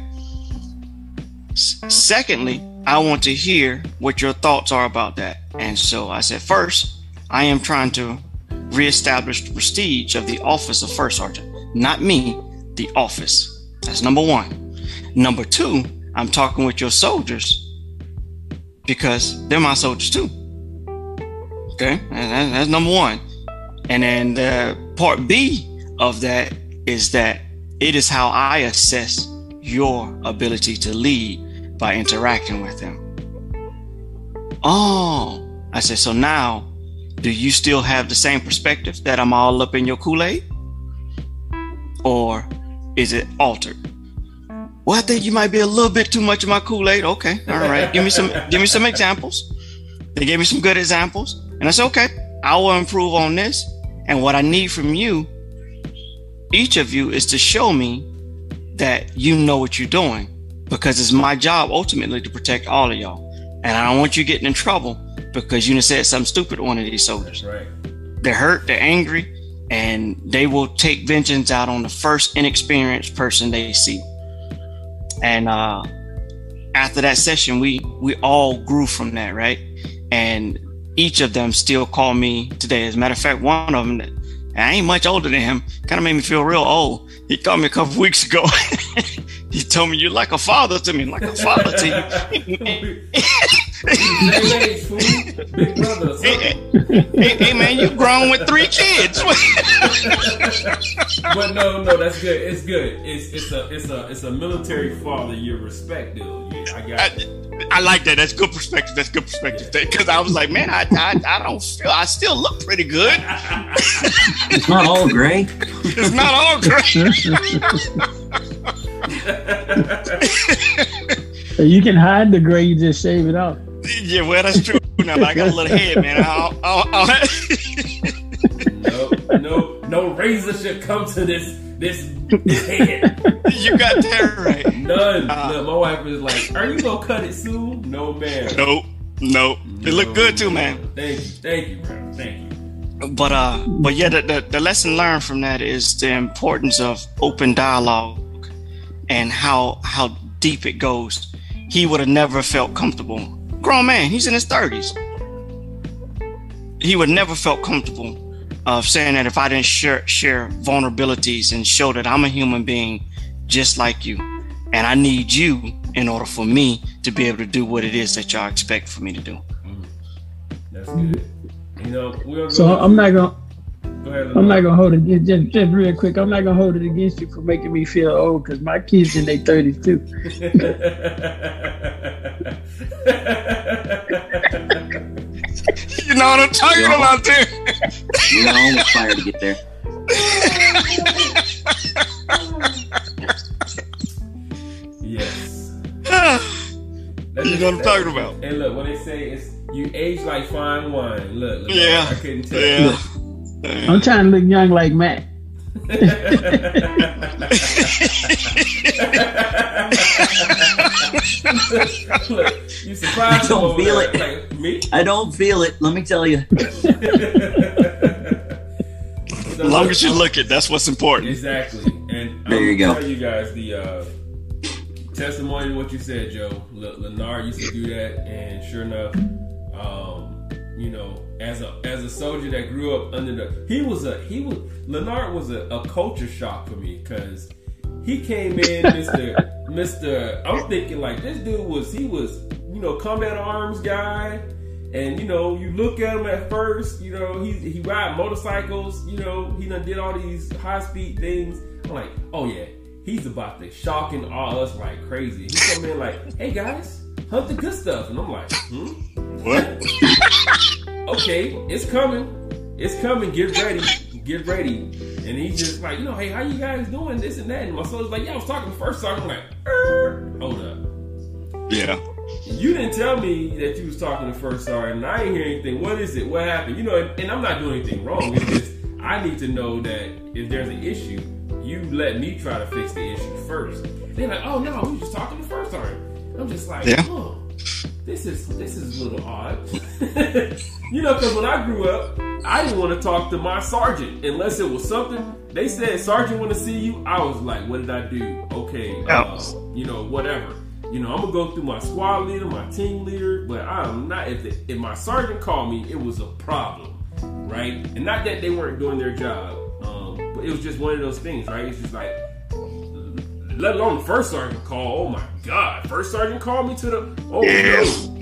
S- secondly, I want to hear what your thoughts are about that. And so I said, first, I am trying to reestablish the prestige of the office of first sergeant. Not me, the office. That's number one. Number two, I'm talking with your soldiers because they're my soldiers too. Okay, that's number one. And then the part B of that is that it is how I assess your ability to lead by interacting with them. Oh, I said, so now do you still have the same perspective that I'm all up in your Kool-Aid? Or is it altered? Well, I think you might be a little bit too much of my Kool-Aid. Okay, all right. give me some give me some examples. They gave me some good examples. And I said, okay, I will improve on this. And what I need from you, each of you, is to show me that you know what you're doing. Because it's my job ultimately to protect all of y'all. And I don't want you getting in trouble because you said something stupid to one of these soldiers. Right. They're hurt, they're angry, and they will take vengeance out on the first inexperienced person they see. And uh, after that session, we we all grew from that, right? And each of them still call me today. As a matter of fact, one of them, I ain't much older than him, kind of made me feel real old. He called me a couple weeks ago. he told me you're like a father to me, like a father to you. Same age, fool. Big brother. Hey, hey, hey, man, you grown with three kids. But no, no, that's good. It's good. It's it's a it's a it's a military father you respect, dude. I got I. I like that. That's good perspective. That's good perspective. Because I was like, man, I, I I don't feel. I still look pretty good. It's not all gray. It's not all gray. you can hide the gray, you just shave it off. yeah, well, that's true. Now, but I got a little head, man. I'll, I'll, I'll, No, no, no razor should come to this this, head. you got that right. None. Uh, Look, my wife is like, "Are you gonna cut it soon?" No, man. Nope, nope. It looked good too, man. Thank you, thank you, bro. Thank you. But uh, but yeah, the, the the lesson learned from that is the importance of open dialogue and how how deep it goes. He would have never felt comfortable. Grown man, he's in his thirties. He would never felt comfortable of saying that if I didn't share share vulnerabilities and show that I'm a human being just like you, and I need you in order for me to be able to do what it is that y'all expect for me to do. Mm. That's good. You know, we'll. So I'm not gonna Go ahead. I'm not gonna hold it just, just just real quick. I'm not gonna hold it against you for making me feel old because my kids in their thirties too. You know what I'm talking Yeah. about, there. We got almost fire to get there. yes. You know what I'm talking about. And look, when they say it's you age like fine wine. Look, look Yeah. I couldn't tell. Yeah. I'm trying to look young like Matt. look, you surprised I don't feel it. Like me? I don't feel it. Let me tell you. So As long as you look it, that's what's important. Exactly. And There I'm you gonna go. Tell you guys the uh, testimony of what you said, Joe. Le- Leonard used to do that, and sure enough, um, you know, as a as a soldier that grew up under the, he was a he was Leonard was a, a culture shock for me because he came in, Mister Mister. I'm thinking like this dude was he was you know combat arms guy. And you know, you look at him at first, you know, he he ride motorcycles, you know, he done did all these high speed things. I'm like, oh yeah, he's about to shock and awe us like crazy. He come in like, hey guys, hunt the good stuff, and I'm like, hmm, What? okay, it's coming, it's coming. Get ready, get ready. And he's just like, you know, hey, how you guys doing? This and that. And my son's like, yeah, I was talking the first time. I'm like, er, hold up. Yeah. You didn't tell me that you was talking the First Sergeant, and I ain't hear anything. What is it? What happened? You know, and, and I'm not doing anything wrong. It's just I need to know that if there's an issue, you let me try to fix the issue first. They're like, oh no, we just talking the First Sergeant. I'm just like, Yeah. oh, this is this is a little odd. you know, because when I grew up, I didn't want to talk to my sergeant unless it was something they said, Sergeant, want to see you. I was like, what did I do? Okay, uh, you know, whatever. You know, I'm gonna go through my squad leader, my team leader, but I'm not. If, the, if my sergeant called me, it was a problem, right? And not that they weren't doing their job, um, but it was just one of those things, right? It's just like, let alone the first sergeant call. Oh my god, first sergeant called me to the. Oh Yeah. no.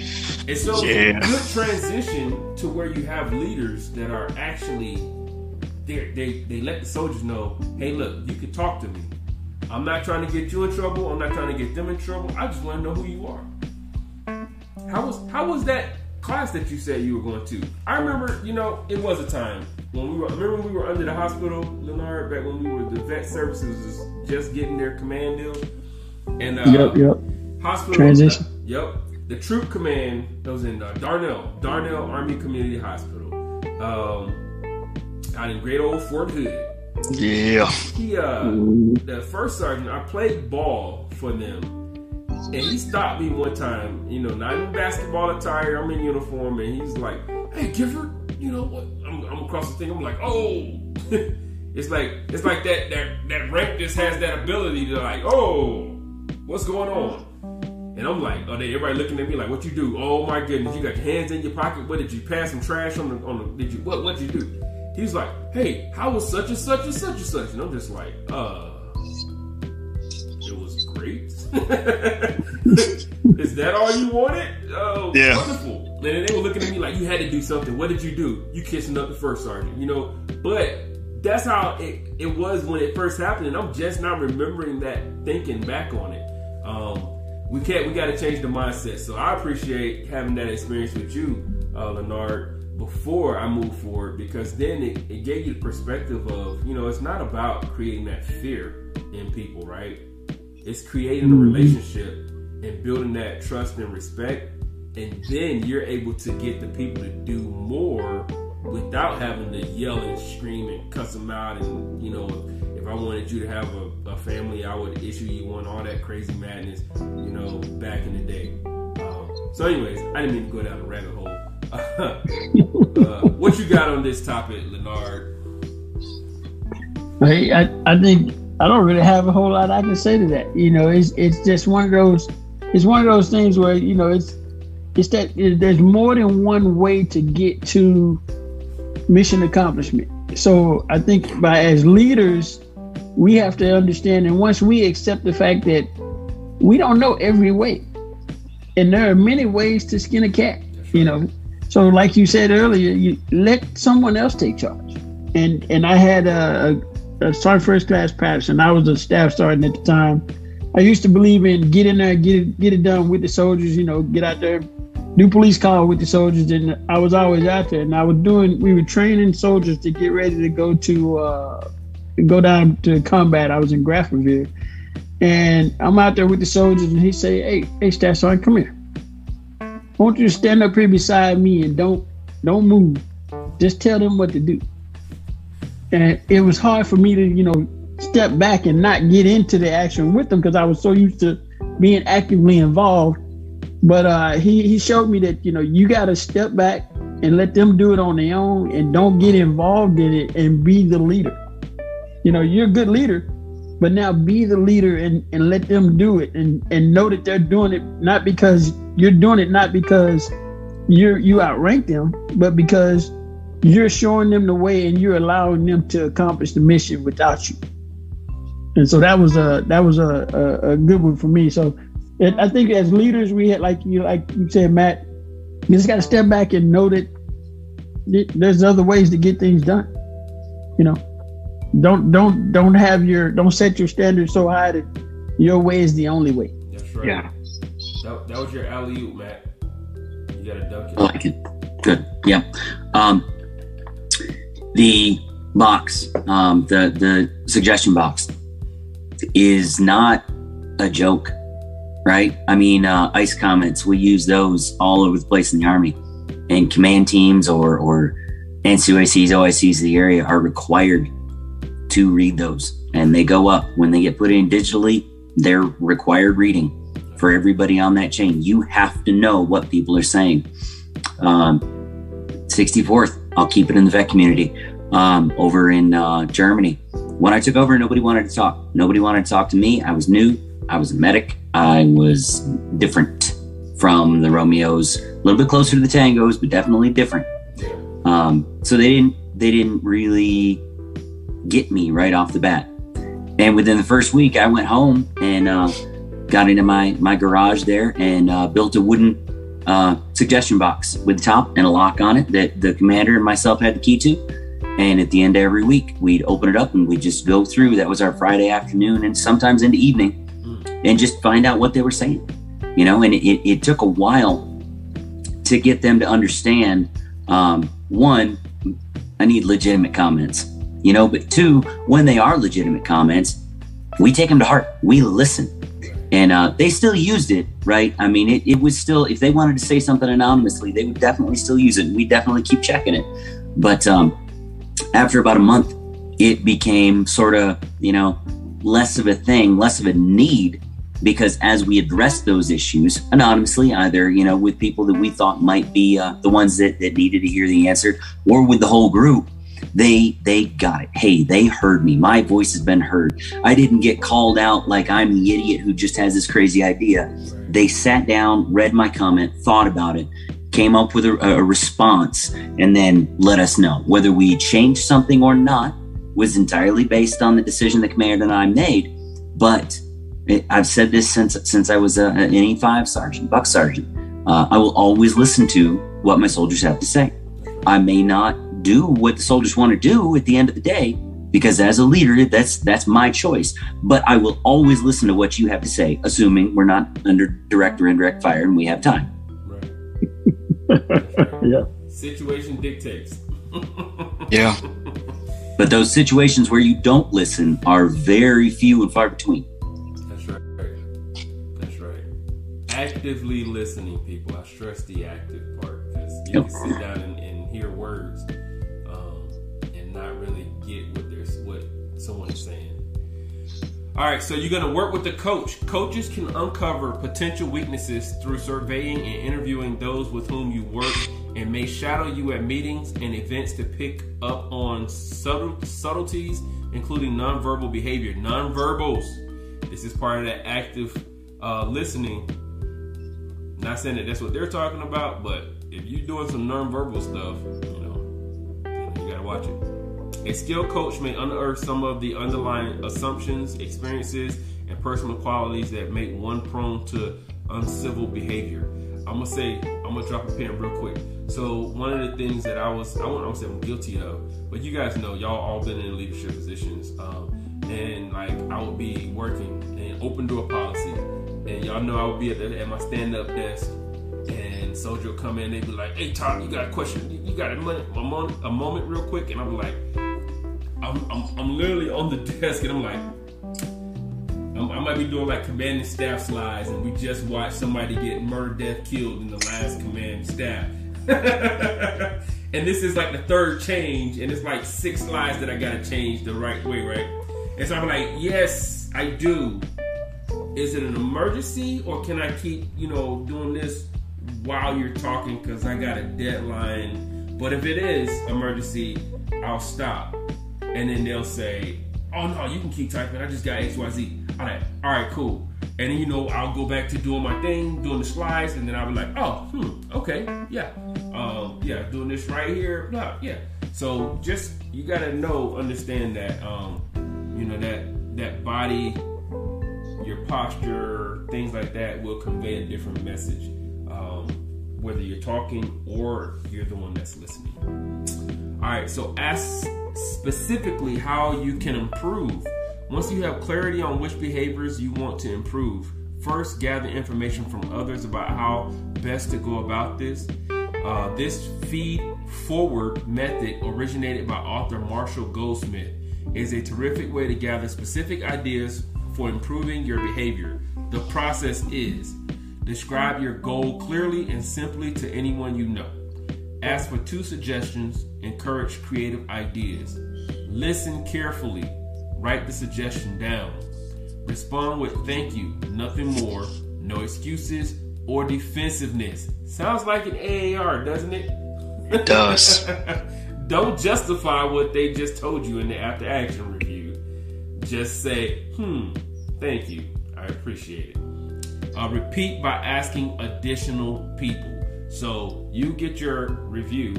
And so Yeah. good transition to where you have leaders that are actually they they they let the soldiers know, hey, look, you can talk to me. I'm not trying to get you in trouble. I'm not trying to get them in trouble. I just want to know who you are. How was how was that class that you said you were going to? I remember, you know, it was a time when we were. Remember when we were under the hospital, Leonard, back when we were the vet services was just getting their command deal, and uh, Yep, yep. hospital Transition. yep, the troop command that was in uh, Darnall, Darnall Army Community Hospital, um, out in great old Fort Hood Yeah. he uh the first sergeant I played ball for them and he stopped me one time you know not in basketball attire I'm in uniform and he's like hey Gifford you know what I'm, I'm across the thing I'm like oh it's like it's like that that that rank just has that ability to like oh what's going on and I'm like, oh, they everybody looking at me like, what you do? Oh my goodness, you got your hands in your pocket. What did you pass some trash on the on the? Did you what? What did you do? He's like, hey, how was such and such and such and such? And I'm just like, uh, it was great. is that all you wanted? Oh, Yeah. wonderful. And then they were looking at me like, you had to do something. What did you do? You kissing up the first sergeant, you know? But that's how it, it was when it first happened. And I'm just not remembering that thinking back on it. Um, we can't, we got to change the mindset. So I appreciate having that experience with you, uh, Leonard, before I move forward because then it, it gave you the perspective of, you know, it's not about creating that fear in people, right? It's creating a relationship and building that trust and respect. And then you're able to get the people to do more without having to yell and scream and cuss them out. And, you know, if I wanted you to have a, a family, I would issue you one, all that crazy madness, you know, back in the day. Um, so, anyways, I didn't mean to go down a rabbit hole. uh, what you got on this topic, Leonard? Hey, I, I think I don't really have a whole lot I can say to that. You know, it's it's just one of those it's one of those things where you know it's it's that it, there's more than one way to get to mission accomplishment. So I think by as leaders, we have to understand, and once we accept the fact that we don't know every way, and there are many ways to skin a cat. You know, so like you said earlier, you let someone else take charge. And and I had a, sergeant first class Patterson. I was a staff sergeant at the time. I used to believe in get in there, get it, get it done with the soldiers. You know, get out there, do police call with the soldiers. And I was always out there. And I was doing. We were training soldiers to get ready to go to uh, go down to combat. I was in Grafenwoehr, and I'm out there with the soldiers. And he say, "Hey, hey, staff sergeant, come here. I want you to stand up here beside me and don't don't move. Just tell them what to do." And it was hard for me to, you know, step back and not get into the action with them because I was so used to being actively involved. But uh, he he showed me that you know you got to step back and let them do it on their own and don't get involved in it and be the leader. You know, you're a good leader, but now be the leader and, and let them do it and, and know that they're doing it not because you're doing it not because you're you outrank them, but because you're showing them the way and you're allowing them to accomplish the mission without you. And so that was a that was a, a, a good one for me. So it, I think as leaders, we had like you like you said, Matt, you just got to step back and know that there's other ways to get things done. You know, don't don't don't have your don't set your standards so high that your way is the only way. That's right. Yeah. That, that was your alley oop, Matt. You got to dunk it. I like it. Good. Yeah. Um, the box, um, the the suggestion box, is not a joke, right? I mean, uh, ICE comments. We use those all over the place in the army, and command teams or or NCOICs, OICs of the area are required to read those, and they go up when they get put in digitally. They're required reading for everybody on that chain. You have to know what people are saying. Um, 64th, I'll keep it in the vet community. Um, over in uh, Germany, when I took over, nobody wanted to talk. Nobody wanted to talk to me. I was new. I was a medic. I was different from the Romeos. A little bit closer to the Tangos, but definitely different. Um, so they didn't. They didn't really get me right off the bat. And within the first week, I went home and uh, got into my my garage there and uh, built a wooden uh, suggestion box with the top and a lock on it that the commander and myself had the key to. And at the end of every week, we'd open it up and we'd just go through. That was our Friday afternoon and sometimes into evening, and just find out what they were saying. You know, and it, it took a while to get them to understand. Um, one, I need legitimate comments. You know, but two, when they are legitimate comments, we take them to heart. We listen and uh, they still used it, right? I mean, it, it was still, if they wanted to say something anonymously, they would definitely still use it. We definitely keep checking it. But um, after about a month, it became sort of, you know, less of a thing, less of a need, because as we addressed those issues anonymously, either, you know, with people that we thought might be uh, the ones that, that needed to hear the answer, or with the whole group, they they got it. Hey they heard me. My voice has been heard. I didn't get called out like i'm the idiot who just has this crazy idea. They sat down read my comment thought about it came up with a, a response and then let us know. Whether we changed something or not was entirely based on the decision the commander and i made but I've said this since since I was a, an E5 sergeant, buck sergeant. Uh, I will always listen to what my soldiers have to say. I may not do what the soldiers want to do at the end of the day because as a leader, that's that's my choice. But I will always listen to what you have to say, assuming we're not under direct or indirect fire and we have time. Right. yeah. Situation dictates. Yeah. But those situations where you don't listen are very few and far between. That's right. That's right. Actively listening, people. I stress the active part because you Yep. can sit down and, and hear words someone is saying. All right, so you're going to work with the coach. Coaches can uncover potential weaknesses through surveying and interviewing those with whom you work and may shadow you at meetings and events to pick up on subtle, subtleties, including nonverbal behavior. Nonverbals. This is part of that active uh, listening. Not saying that that's what they're talking about, but if you're doing some nonverbal stuff, you know, you, know, you gotta watch it. A skilled coach may unearth some of the underlying assumptions, experiences, and personal qualities that make one prone to uncivil behavior. I'm gonna say, I'm gonna drop a pin real quick. So one of the things that I was, I I won't say I'm guilty of, but you guys know, y'all all been in leadership positions, um, and like I would be working in open door policy, and y'all know I would be at, the, at my stand up desk, and soldier will come in, they be like, "Hey Top, you got a question? You got a minute, a moment, a moment, real quick?" And I'm like, I'm, I'm, I'm literally on the desk, and I'm like, I'm, I might be doing like command and staff slides, and we just watched somebody get murder, death, killed in the last command staff. and this is like the third change, and it's like six slides that I gotta change the right way, right? And so I'm like, yes, I do. Is it an emergency, or can I keep, you know, doing this while you're talking because I got a deadline? But if it is emergency, I'll stop, and then they'll say, "Oh no, you can keep typing. I just got X, Y, Z." I'm like, "All right, cool." And then you know, I'll go back to doing my thing, doing the slides, and then I'll be like, "Oh, hmm, okay, yeah, um, yeah, doing this right here, yeah." So just you gotta know, understand that, um, you know that that body, your posture, things like that will convey a different message, um, whether you're talking or you're the one that's listening. All right, so ask specifically how you can improve. Once you have clarity on which behaviors you want to improve, first gather information from others about how best to go about this. Uh, this feed forward method, originated by author Marshall Goldsmith, is a terrific way to gather specific ideas for improving your behavior. The process is describe your goal clearly and simply to anyone you know. Ask for two suggestions, encourage creative ideas. Listen carefully, write the suggestion down. Respond with thank you, nothing more, no excuses or defensiveness. Sounds like an AAR, doesn't it? It does. Don't justify what they just told you in the after action review. Just say, hmm, thank you. I appreciate it. Uh, repeat by asking additional people. So you get your review,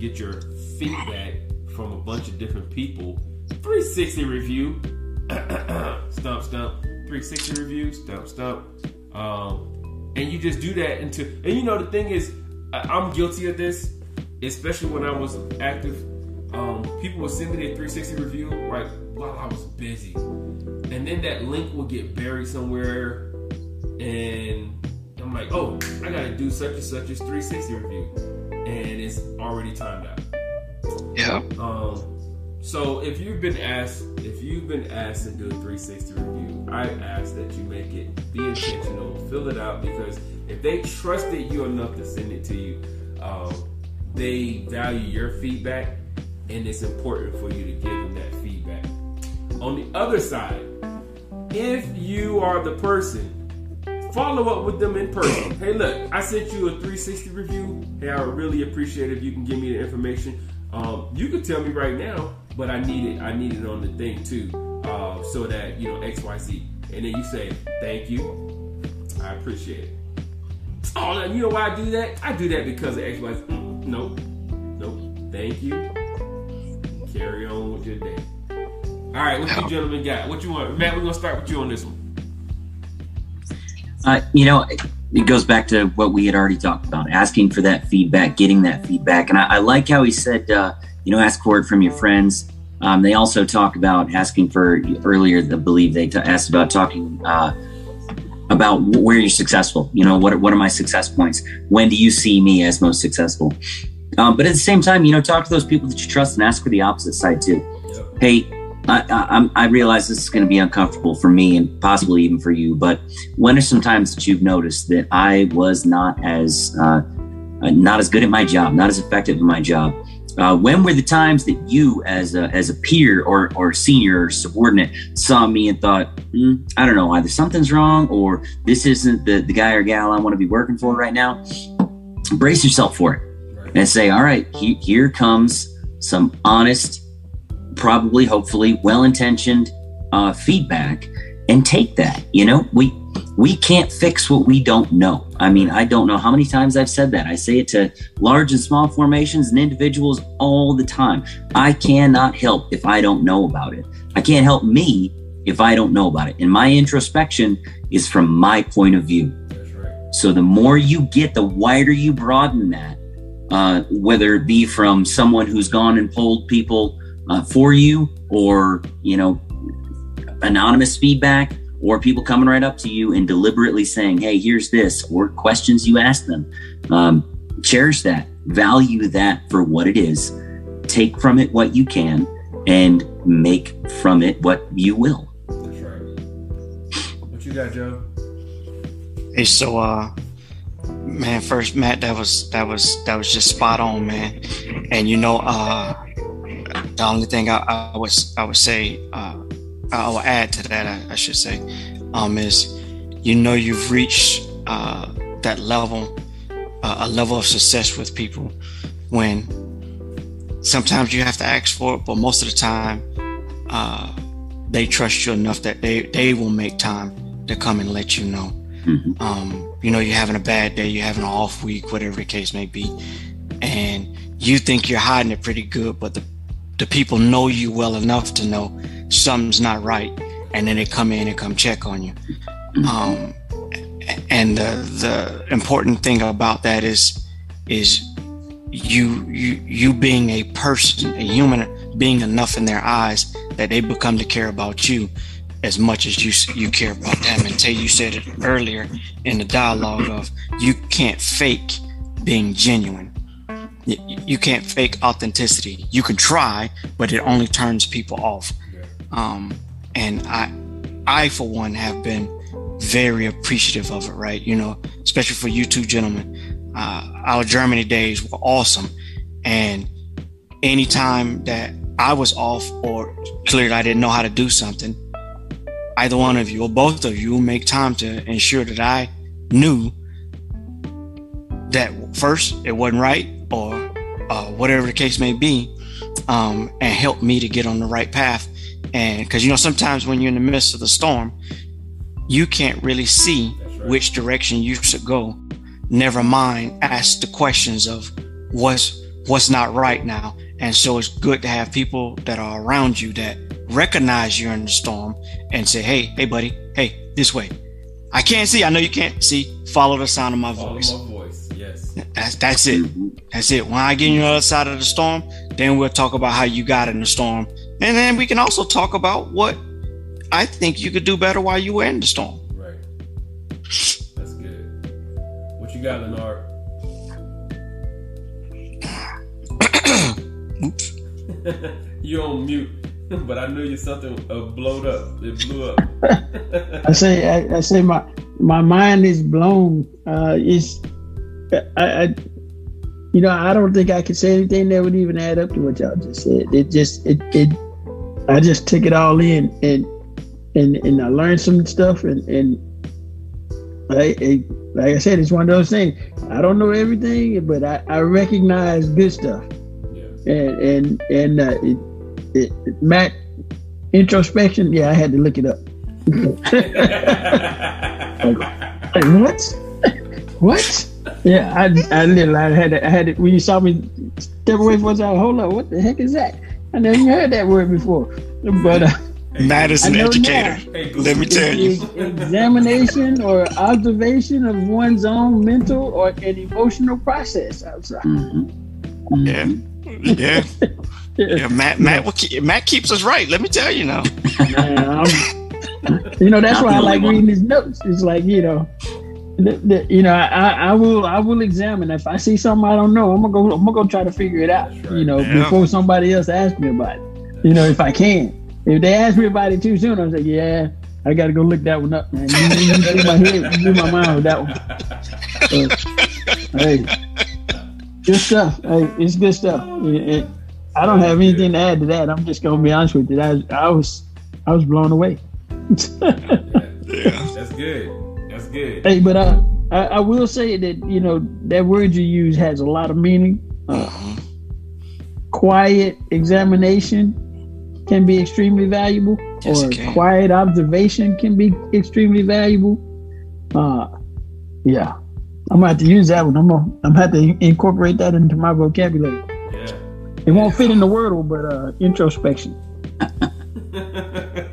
get your feedback from a bunch of different people. 360 review, stump, stump. 360 review, stump, stump. Um, and you just do that until, and you know, the thing is, I'm guilty of this, especially when I was active. Um, people would send me their 360 review right while I was busy, and then that link will get buried somewhere, and I'm like, oh, I gotta do such and such as 360 review, and it's already timed out. Yeah. Um, so if you've been asked, if you've been asked to do a 360 review, I ask that you make it be intentional, fill it out because if they trusted you enough to send it to you, um, they value your feedback, and it's important for you to give them that feedback. On the other side, if you are the person follow up with them in person. Hey, look, I sent you a 360 review. Hey, I would really appreciate if you can give me the information. Um, you could tell me right now, but I need it. I need it on the thing too, uh, so that you know X, Y, Z. And then you say, "Thank you, I appreciate it." Oh, you know why I do that? I do that because of X, Y, Z. Mm, nope, nope. Thank you. Carry on with your day. All right, what you gentlemen got? What you want, Matt? We're gonna start with you on this one. Uh, you know, it goes back to what we had already talked about asking for that feedback, getting that feedback. And I, I like how he said, uh, you know, ask for it from your friends. Um, they also talk about asking for earlier, I believe they t- asked about talking uh, about where you're successful. You know, what are, what are my success points? When do you see me as most successful? Um, but at the same time, you know, talk to those people that you trust and ask for the opposite side too. Hey, I, I, I, realize this is going to be uncomfortable for me and possibly even for you, but when are some times that you've noticed that I was not as uh, uh, not as good at my job, not as effective in my job? Uh, when were the times that you, as a, as a peer or, or senior or subordinate, saw me and thought, mm, I don't know, either something's wrong or this isn't the, the guy or gal I want to be working for right now? Brace yourself for it and say, all right, he, here comes some honest, probably, hopefully, well intentioned uh, feedback and take that. You know, we we can't fix what we don't know. I mean, I don't know how many times I've said that. I say it to large and small formations and individuals all the time. I cannot help if I don't know about it. I can't help me if I don't know about it. And my introspection is from my point of view. So the more you get, the wider you broaden that, uh, whether it be from someone who's gone and polled people uh, for you or, you know, anonymous feedback or people coming right up to you and deliberately saying, hey, here's this, or questions you ask them. Um, cherish that, value that for what it is, take from it what you can, and make from it what you will. That's right. What you got, Joe? Hey, so uh man, first Matt, that was that was that was just spot on, man. And you know, uh the only thing I, I was I would say uh I will add to that, I, I should say, um, is you know you've reached uh, that level, uh, a level of success with people when sometimes you have to ask for it, but most of the time uh, they trust you enough that they, they will make time to come and let you know. Mm-hmm. Um, you know, you're having a bad day, you're having an off week, whatever the case may be, and you think you're hiding it pretty good, but the the people know you well enough to know something's not right, and then they come in and come check on you. Um, and the the important thing about that is is you you you being a person, a human being enough in their eyes that they become to care about you as much as you you care about them. And Tay, you said it earlier in the dialogue of you can't fake being genuine. You, can't fake authenticity. You can try, but it only turns people off. Um, and I, I for one have been very appreciative of it. Right, you know, especially for you two gentlemen. Uh, our Germany days were awesome, and anytime that I was off or clearly I didn't know how to do something, either one of you or both of you make time to ensure that I knew that first it wasn't right or uh, whatever the case may be, um, and help me to get on the right path. And because you know sometimes when you're in the midst of the storm you can't really see right. which direction you should go. Never mind ask the questions of what's what's not right now. And so it's good to have people that are around you that recognize you're in the storm and say hey hey buddy. Hey this way. I can't see. I know you can't see. Follow the sound of my follow voice. my voice that's that's it that's it when i get on the other side of the storm then we'll talk about how you got in the storm and then we can also talk about what I think you could do better while you were in the storm. Right. That's good. What you got, Leonard? Oops. you on mute, but I knew you something uh, blowed up. It blew up. I say, I, I, say, my my mind is blown. Uh, it's, I, I you know, I don't think I could say anything that would even add up to what y'all just said. It just, it, it I just took it all in and and and I learned some stuff and and like, like I said, it's one of those things. I don't know everything, but I, I recognize good stuff. Yeah. And and and uh, it, it, it, Matt introspection. Yeah, I had to look it up. like, like, what? what? Yeah, I I literally I had to, I had to, when you saw me step away for a second. Hold on, what the heck is that? I never heard that word before. But uh, Matt is an educator. now. Let me tell you. examination or observation of one's own mental or an emotional process outside. Mhm. Yeah, yeah, yeah. Matt, Matt, will keep, Matt keeps us right. Let me tell you now. Man, you know that's Not why I like one. reading his notes. It's like you know, the, the, you know, I, I will I will examine if I see something I don't know. I'm gonna go I'm gonna go try to figure it out. Right. You know, Yeah. before somebody else asks me about it. You know, if I can. If they ask me about it too soon, I'm like, yeah, I got to go look that one up, man. You, you, you blew my head, you blew my mind with that one. So, hey, good stuff. Hey, it's good stuff. It- it- I don't have anything to add to that. I'm just gonna be honest with you. I, I was I was blown away. Yeah, That's good. That's good. Hey, but uh, I, I will say that you know that word you use has a lot of meaning. Uh, quiet examination can be extremely valuable, Yes, or it quiet observation can be extremely valuable. Uh, yeah, I'm gonna have to use that one. I'm gonna I'm gonna have to incorporate that into my vocabulary. Yeah. It won't fit in the wordle, but uh, introspection.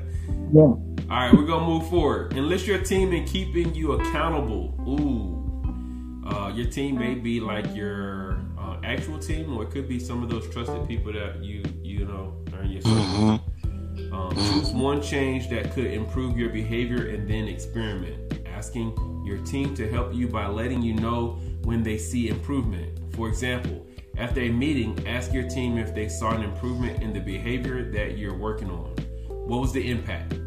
Yeah. All right, we're gonna move forward. Enlist your team in keeping you accountable. Ooh, uh, your team may be like your uh, actual team, or it could be some of those trusted people that you you know are in your circle. Mhm. Um, choose one change that could improve your behavior and then experiment. Asking your team to help you by letting you know when they see improvement. For example, after a meeting, ask your team if they saw an improvement in the behavior that you're working on. What was the impact?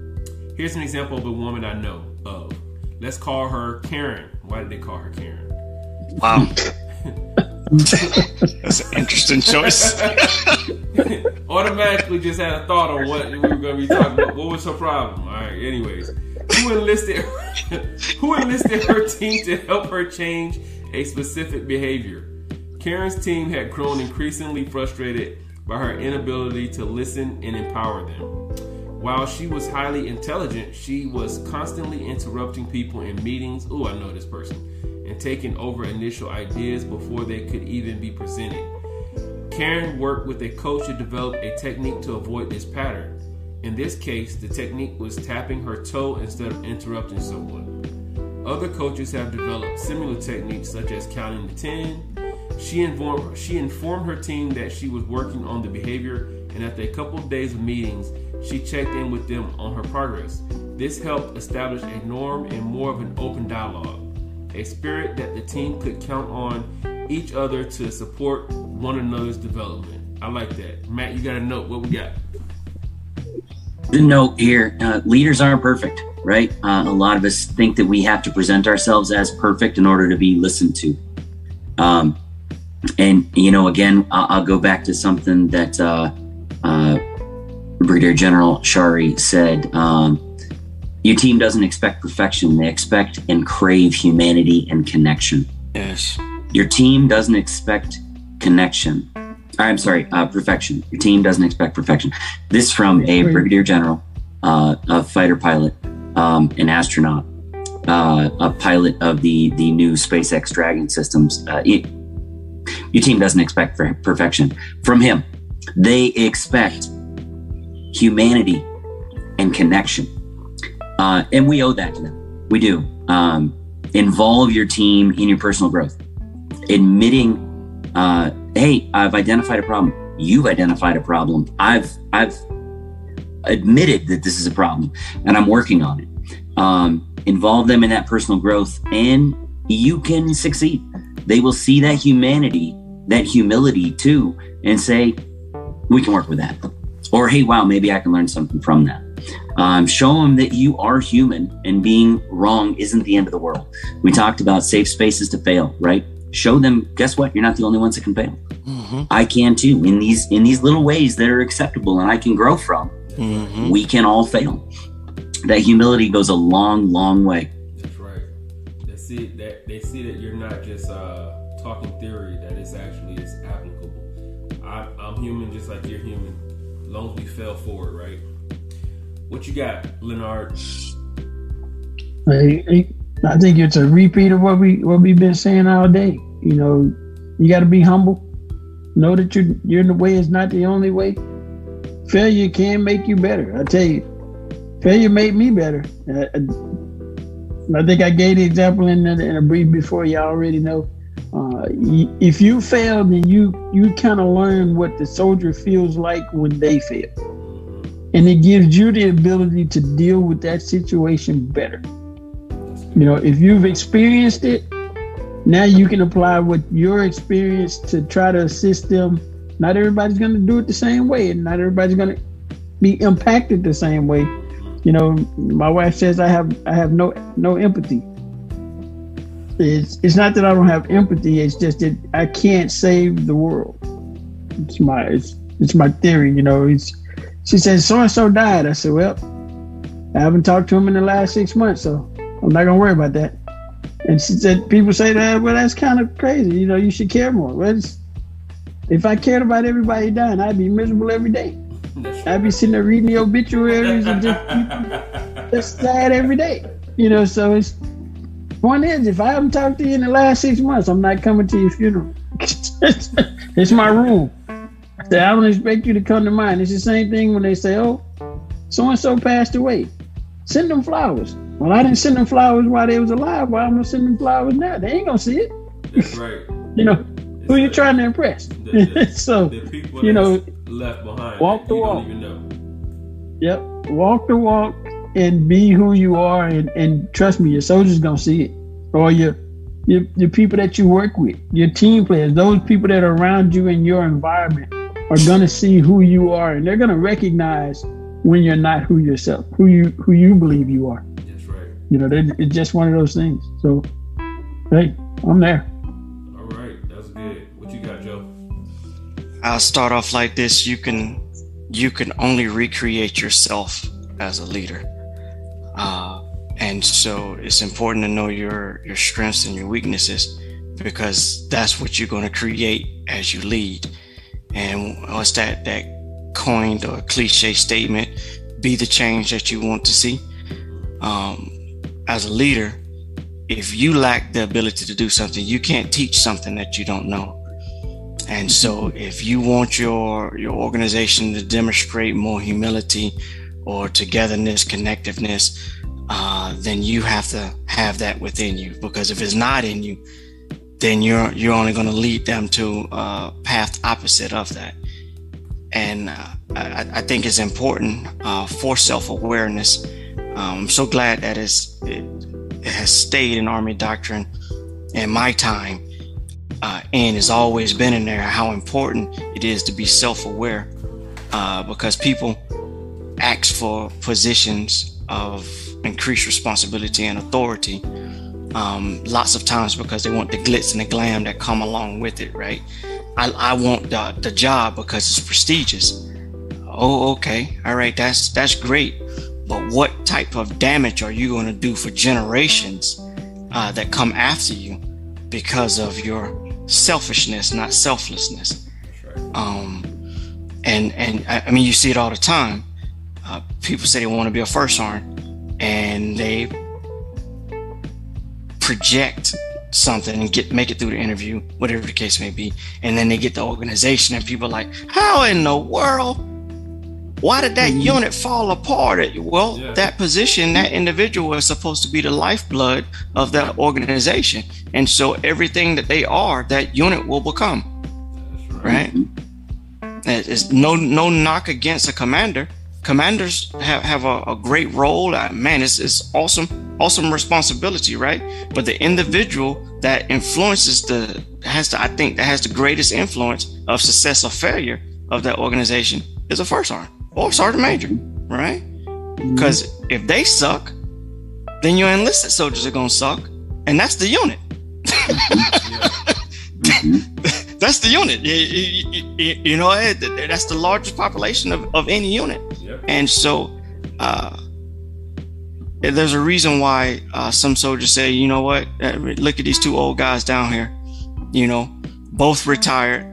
Here's an example of a woman I know of. Let's call her Karen. Why did they call her Karen? wow. That's an interesting choice. automatically just had a thought on what we were going to be talking about. What was her problem? All right. Anyways, who enlisted who enlisted her team to help her change a specific behavior? Karen's team had grown increasingly frustrated by her inability to listen and empower them. While she was highly intelligent, she was constantly interrupting people in meetings. Oh, I know this person. And taking over initial ideas before they could even be presented. Karen worked with a coach to develop a technique to avoid this pattern. In this case, the technique was tapping her toe instead of interrupting someone. Other coaches have developed similar techniques, such as counting to 10. She informed, she informed her team that she was working on the behavior, and after a couple of days of meetings, she checked in with them on her progress. This helped establish a norm and more of an open dialogue, a spirit that the team could count on each other to support one another's development. I like that. Matt, you got a note. What we got? The note here uh, leaders aren't perfect, right? Uh, a lot of us think that we have to present ourselves as perfect in order to be listened to. Um, and, you know, again, I'll, I'll go back to something that uh, uh, Brigadier General Chari said. Um, your team doesn't expect perfection, they expect and crave humanity and connection. Yes. Your team doesn't expect connection. I'm sorry, uh, perfection. Your team doesn't expect perfection. This from a brigadier general, uh, a fighter pilot, um, an astronaut, uh, a pilot of the the new SpaceX Dragon systems. Uh, it- your team doesn't expect perfection from him. They expect humanity and connection, uh, and we owe that to them. We do. Um, involve your team in your personal growth. Admitting uh, hey i've identified a problem. You've identified a problem. I've i've admitted that this is a problem and i'm working on it. Um, involve them in that personal growth and you can succeed. They will see that humanity that humility too and say we can work with that or hey wow maybe i can learn something from that. Um, show them that you are human and being wrong isn't the end of the world. We talked about safe spaces to fail right? Show them guess what? You're not the only ones that can fail. Hmm i can too in these in these little ways that are acceptable and i can grow from hmm we can all fail. That humility goes a long long way. That's right. They see that they see that you're not just uh, talking theory; that it's actually is applicable. I, I'm human, just like you're human. Long as we fail forward, right? What you got, Leonard? I, I- I think it's a repeat of what we what we've been saying all day. You know, you got to be humble. Know that you're in the way is not the only way. Failure can make you better. I tell you, failure made me better. I, I think I gave the example in, in a brief before. You all already know. Uh, if you fail, then you you kind of learn what the soldier feels like when they fail, and it gives you the ability to deal with that situation better. You know, if you've experienced it, now you can apply what your experience to try to assist them. Not everybody's going to do it the same way, and not everybody's going to be impacted the same way. You know, my wife says I have I have no no empathy. It's it's not that I don't have empathy. It's just that I can't save the world. It's my it's it's my theory. You know, it's she said so and so died. I said, well, I haven't talked to him in the last six months, so I'm not gonna worry about that. And she said, people say that, well, that's kind of crazy. You know, you should care more. Well, if I cared about everybody dying, I'd be miserable every day. I'd be sitting there reading the obituaries and just just sad every day. You know, so it's point is, if I haven't talked to you in the last six months, I'm not coming to your funeral. it's my rule. I don't expect you to come to mine. It's the same thing when they say, "Oh, so and so passed away." Send them flowers. Well, I didn't send them flowers while they was alive. Why am I gonna send them flowers now? They ain't gonna see it. That's right. you know, it's who you trying to impress? The, the, so the you know, left behind. Walk the walk. Yep, walk the walk and be who you are, and, and trust me, your soldiers gonna see it, or your your your people that you work with, your team players, those people that are around you in your environment are gonna see who you are, and they're gonna recognize when you're not who yourself, who you who you believe you are. That's right. You know, it's just one of those things. So, hey, I'm there. All right, that's good. What you got, Joe? I'll start off like this. You can you can only recreate yourself as a leader. Uh, and so it's important to know your your strengths and your weaknesses because that's what you're going to create as you lead. And what's that that coined or cliche statement be the change that you want to see. Um, as a leader, if you lack the ability to do something, you can't teach something that you don't know. And so if you want your your organization to demonstrate more humility or togetherness, connectiveness, uh, then you have to have that within you. Because if it's not in you, then you're you're only going to lead them to a path opposite of that and uh, I, I, think it's important uh, for self-awareness. Um, I'm so glad that it, it, has stayed in Army doctrine in my time uh, and has always been in there. How important it is to be self-aware uh, because people ask for positions of increased responsibility and authority. Um, lots of times because they want the glitz and the glam that come along with it, right? I, I want the, the job because it's prestigious. Oh, okay. All right. That's, that's great. But what type of damage are you going to do for generations uh, that come after you because of your selfishness, not selflessness? Um, and, and I mean, you see it all the time. Uh, people say they want to be a first sergeant and they project something and get make it through the interview, whatever the case may be, and then they get the organization and people like, how in the world? Why did that mm-hmm. unit fall apart? Well, yeah. that position, that individual is supposed to be the lifeblood of that organization. And so everything that they are, that unit will become. right. right? It's no no knock against a commander. Commanders have, have a, a great role. Uh, man, it's, it's awesome awesome responsibility, right? But the individual that influences the has to, I think, that has the greatest influence of success or failure of that organization is a first sergeant or sergeant major, right? Because mm-hmm. if they suck, then your enlisted soldiers are gonna suck, and that's the unit. Mm-hmm. that's the unit. You, you, you, know, that's the largest population of, of any unit, yep. and so. Uh, there's a reason why uh, some soldiers say, you know what, uh, look at these two old guys down here, you know, both retired,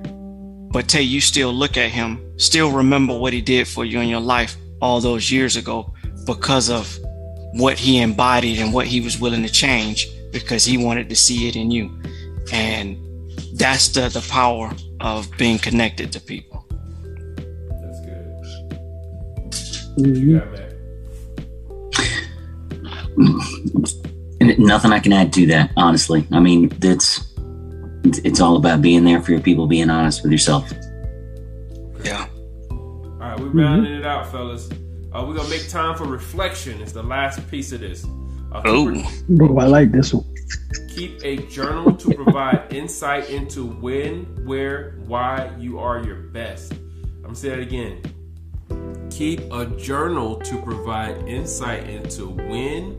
but Tay, you still look at him, still remember what he did for you in your life all those years ago because of what he embodied and what he was willing to change because he wanted to see it in you. And that's the, the power of being connected to people. That's good. Mm-hmm. Nothing I can add to that, honestly. I mean, it's it's all about being there for your people, being honest with yourself. Yeah. All right, we're rounding mm-hmm. it out, fellas. Uh, we're gonna make time for reflection. It's the last piece of this. Uh, oh, bro, I like this one. Keep a journal to provide insight into when, where, why you are your best. I'm gonna say that again. Keep a journal to provide insight into when,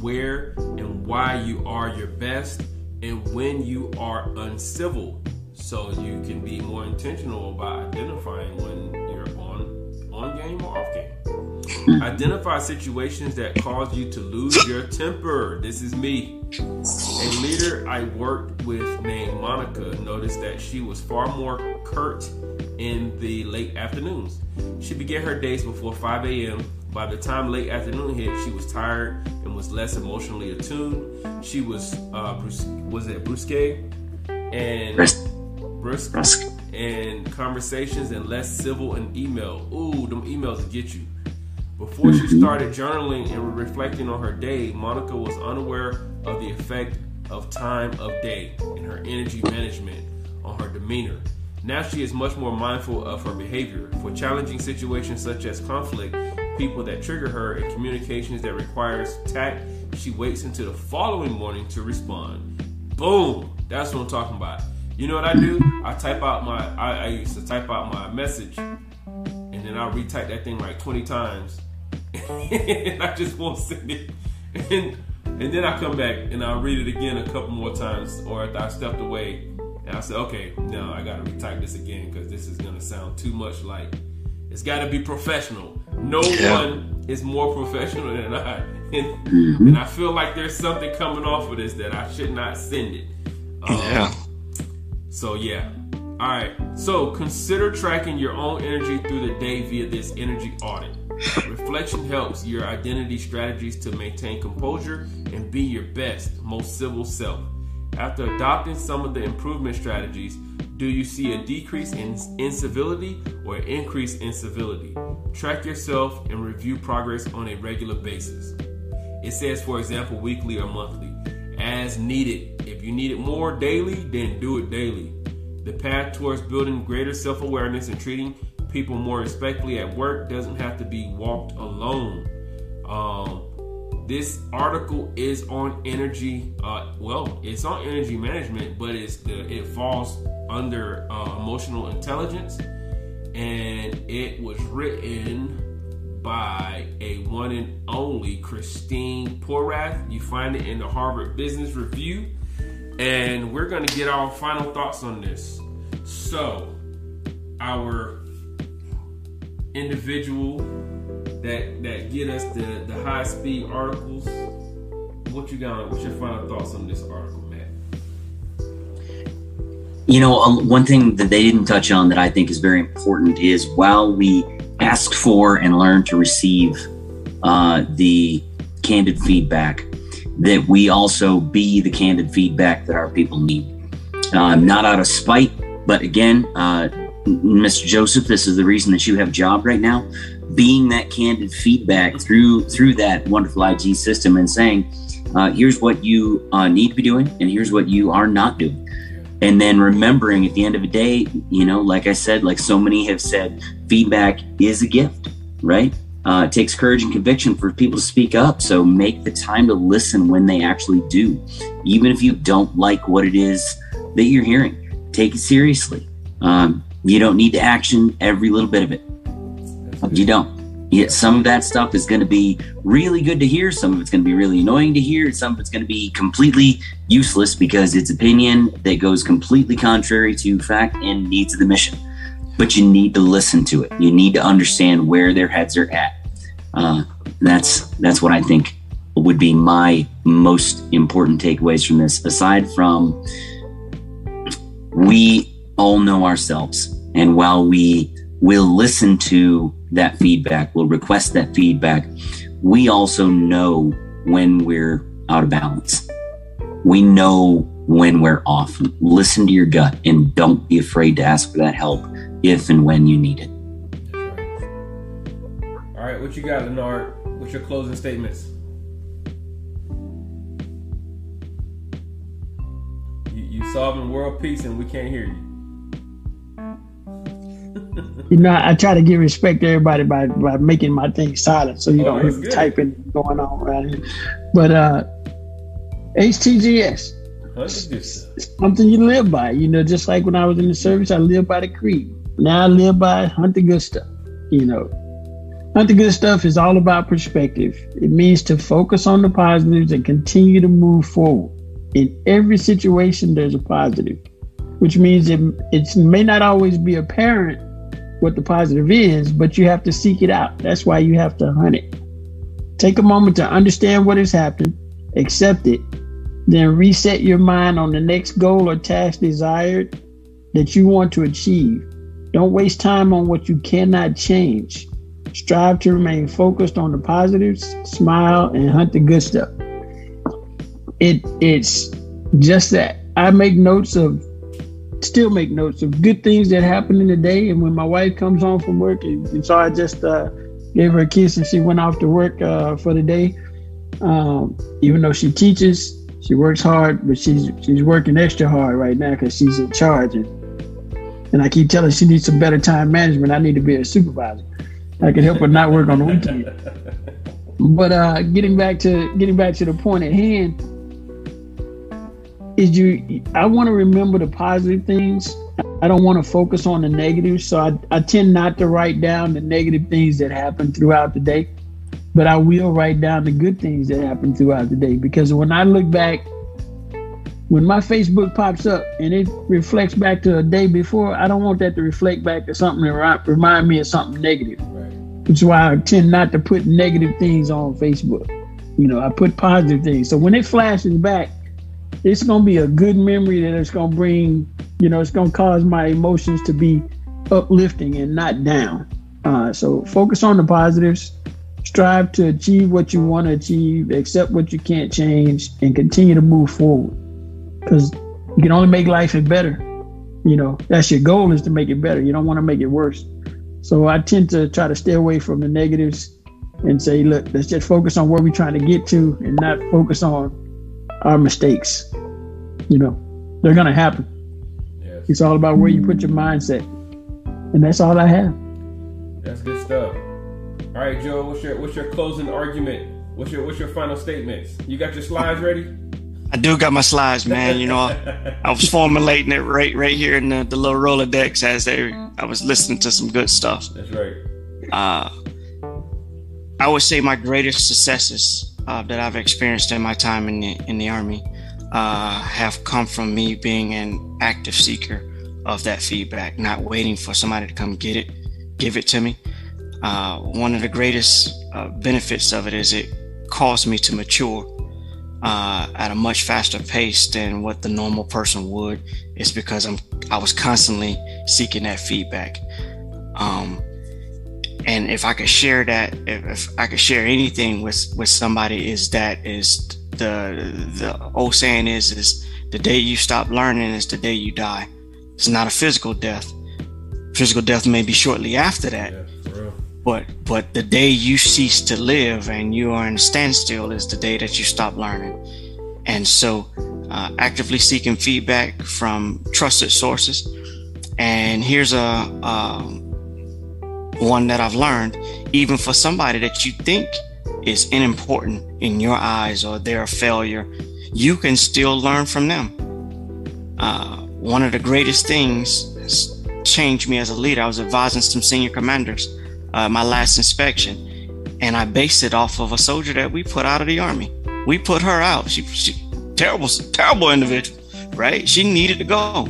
where, and why you are your best and when you are uncivil so you can be more intentional about identifying when you're on on game or off game identify situations that cause you to lose your temper this is me a leader i worked with named monica noticed that she was far more curt in the late afternoons she began her days before 5 a.m by the time late afternoon hit, she was tired and was less emotionally attuned. She was uh, was it brusque and brusque, brusque and conversations and less civil and email. Ooh, them emails get you. Before she mm-hmm. started journaling and reflecting on her day, Monica was unaware of the effect of time of day and her energy management on her demeanor. Now she is much more mindful of her behavior. For challenging situations such as conflict, people that trigger her and communications that requires tact, she waits until the following morning to respond. Boom! That's what I'm talking about. You know what I do? I type out my I, I used to type out my message and then I'll retype that thing like 20 times. And I just won't send it. And and then I come back and I'll read it again a couple more times, or if I stepped away and I said, okay, now I gotta retype this again because this is gonna sound too much like it's got to be professional. No yeah. one is more professional than I. And, mm-hmm. and, I feel like there's something coming off of this that I should not send it. Um, yeah. So, yeah. All right. So, consider tracking your own energy through the day via this energy audit. Reflection helps your identity strategies to maintain composure and be your best, most civil self. After adopting some of the improvement strategies, do you see a decrease in incivility or increase in civility? Track yourself and review progress on a regular basis. It says, for example, weekly or monthly, as needed. If you need it more daily, then do it daily. The path towards building greater self awareness and treating people more respectfully at work doesn't have to be walked alone. Um, this article is on energy. Uh, well, it's on energy management, but it's the it falls under uh, emotional intelligence, and it was written by a one and only Christine Porath. You find it in the Harvard Business Review, and we're going to get our final thoughts on this. So, our individual that that get us the the high speed articles. What you got? What's your final thoughts on this article, Matt? You know, one thing that they didn't touch on that I think is very important is while we ask for and learn to receive uh, the candid feedback, that we also be the candid feedback that our people need. Uh, not out of spite, but again, uh, Mr. Joseph, this is the reason that you have a job right now being that candid feedback through through that wonderful IT system and saying, uh, here's what you uh, need to be doing, and here's what you are not doing. And then remembering at the end of the day, you know, like I said, like so many have said, feedback is a gift, right? Uh, it takes courage and conviction for people to speak up. So make the time to listen when they actually do. Even if you don't like what it is that you're hearing, take it seriously. Um, you don't need to action every little bit of it. You don't. Yeah, some of that stuff is going to be really good to hear. Some of it's going to be really annoying to hear. Some of it's going to be completely useless because it's opinion that goes completely contrary to fact and needs of the mission. But you need to listen to it. You need to understand where their heads are at. Uh, that's that's what I think would be my most important takeaways from this. Aside from we all know ourselves. And while we will listen to that feedback, we'll request that feedback, we also know when we're out of balance. We know when we're off. Listen to your gut and don't be afraid to ask for that help if and when you need it. All right, what you got, Leonard? What's your closing statements? You, you solving world peace and we can't hear you. You know, I try to give respect to everybody by, by making my thing silent so you Oh, don't hear me typing going on around here. But uh HTGS, good something you live by. You know, just like when I was in the service, I lived by the creed. Now I live by hunt the good stuff. You know, hunt the good stuff is all about perspective. It means to focus on the positives and continue to move forward. In every situation, there's a positive, which means it, it may not always be apparent what the positive is, but you have to seek it out. That's why you have to hunt it. Take a moment to understand what has happened, accept it, then reset your mind on the next goal or task desired that you want to achieve. Don't waste time on what you cannot change. Strive to remain focused on the positives, smile, and hunt the good stuff. It it's just that. I make notes of still make notes of good things that happen in the day. And when my wife comes home from work, and, and so I just uh, gave her a kiss and she went off to work uh, for the day. Um, even though she teaches, she works hard, but she's she's working extra hard right now because she's in charge. And, and I keep telling her she needs some better time management. I need to be a supervisor. I can help her not work on the weekend. But uh, getting back to getting back to the point at hand, is you I want to remember the positive things. I don't want to focus on the negative, So I, I tend not to write down the negative things that happen throughout the day. But I will write down the good things that happen throughout the day. Because when I look back, when my Facebook pops up and it reflects back to a day before, I don't want that to reflect back to something that remind me of something negative. Right. Which is why I tend not to put negative things on Facebook. You know, I put positive things. So when it flashes back, it's gonna be a good memory that it's gonna bring, you know, it's gonna cause my emotions to be uplifting and not down. Uh, so focus on the positives, strive to achieve what you want to achieve, accept what you can't change, and continue to move forward. Because you can only make life better. You know, that's your goal is to make it better. You don't want to make it worse. So I tend to try to stay away from the negatives and say, look, let's just focus on where we're trying to get to and not focus on our mistakes. You know, they're gonna happen. Yes. It's all about where you put your mindset. And that's all I have. That's good stuff. All right, Joe. What's your what's your closing argument? What's your what's your final statements? You got your slides ready? I do got my slides, man. You know, I, I was formulating it right right here in the, the little Rolodex as they I was listening to some good stuff. That's right. Uh, I would say my greatest successes uh, that I've experienced in my time in the in the army uh, have come from me being an active seeker of that feedback, not waiting for somebody to come get it, give it to me. Uh, one of the greatest uh, benefits of it is it caused me to mature uh, at a much faster pace than what the normal person would. It's because I'm I was constantly seeking that feedback. Um, and if I could share that, if, if I could share anything with with somebody, is that is the the old saying is is the day you stop learning is the day you die. It's not a physical death. Physical death may be shortly after that, Yeah, but but the day you cease to live and you are in a standstill is the day that you stop learning. And so, uh, actively seeking feedback from trusted sources. And here's a um, one that I've learned, even for somebody that you think is unimportant in your eyes or they're a failure, you can still learn from them. Uh, one of the greatest things changed me as a leader. I was advising some senior commanders uh, my last inspection, and I based it off of a soldier that we put out of the army. We put her out. She, she terrible, terrible individual, right? She needed to go,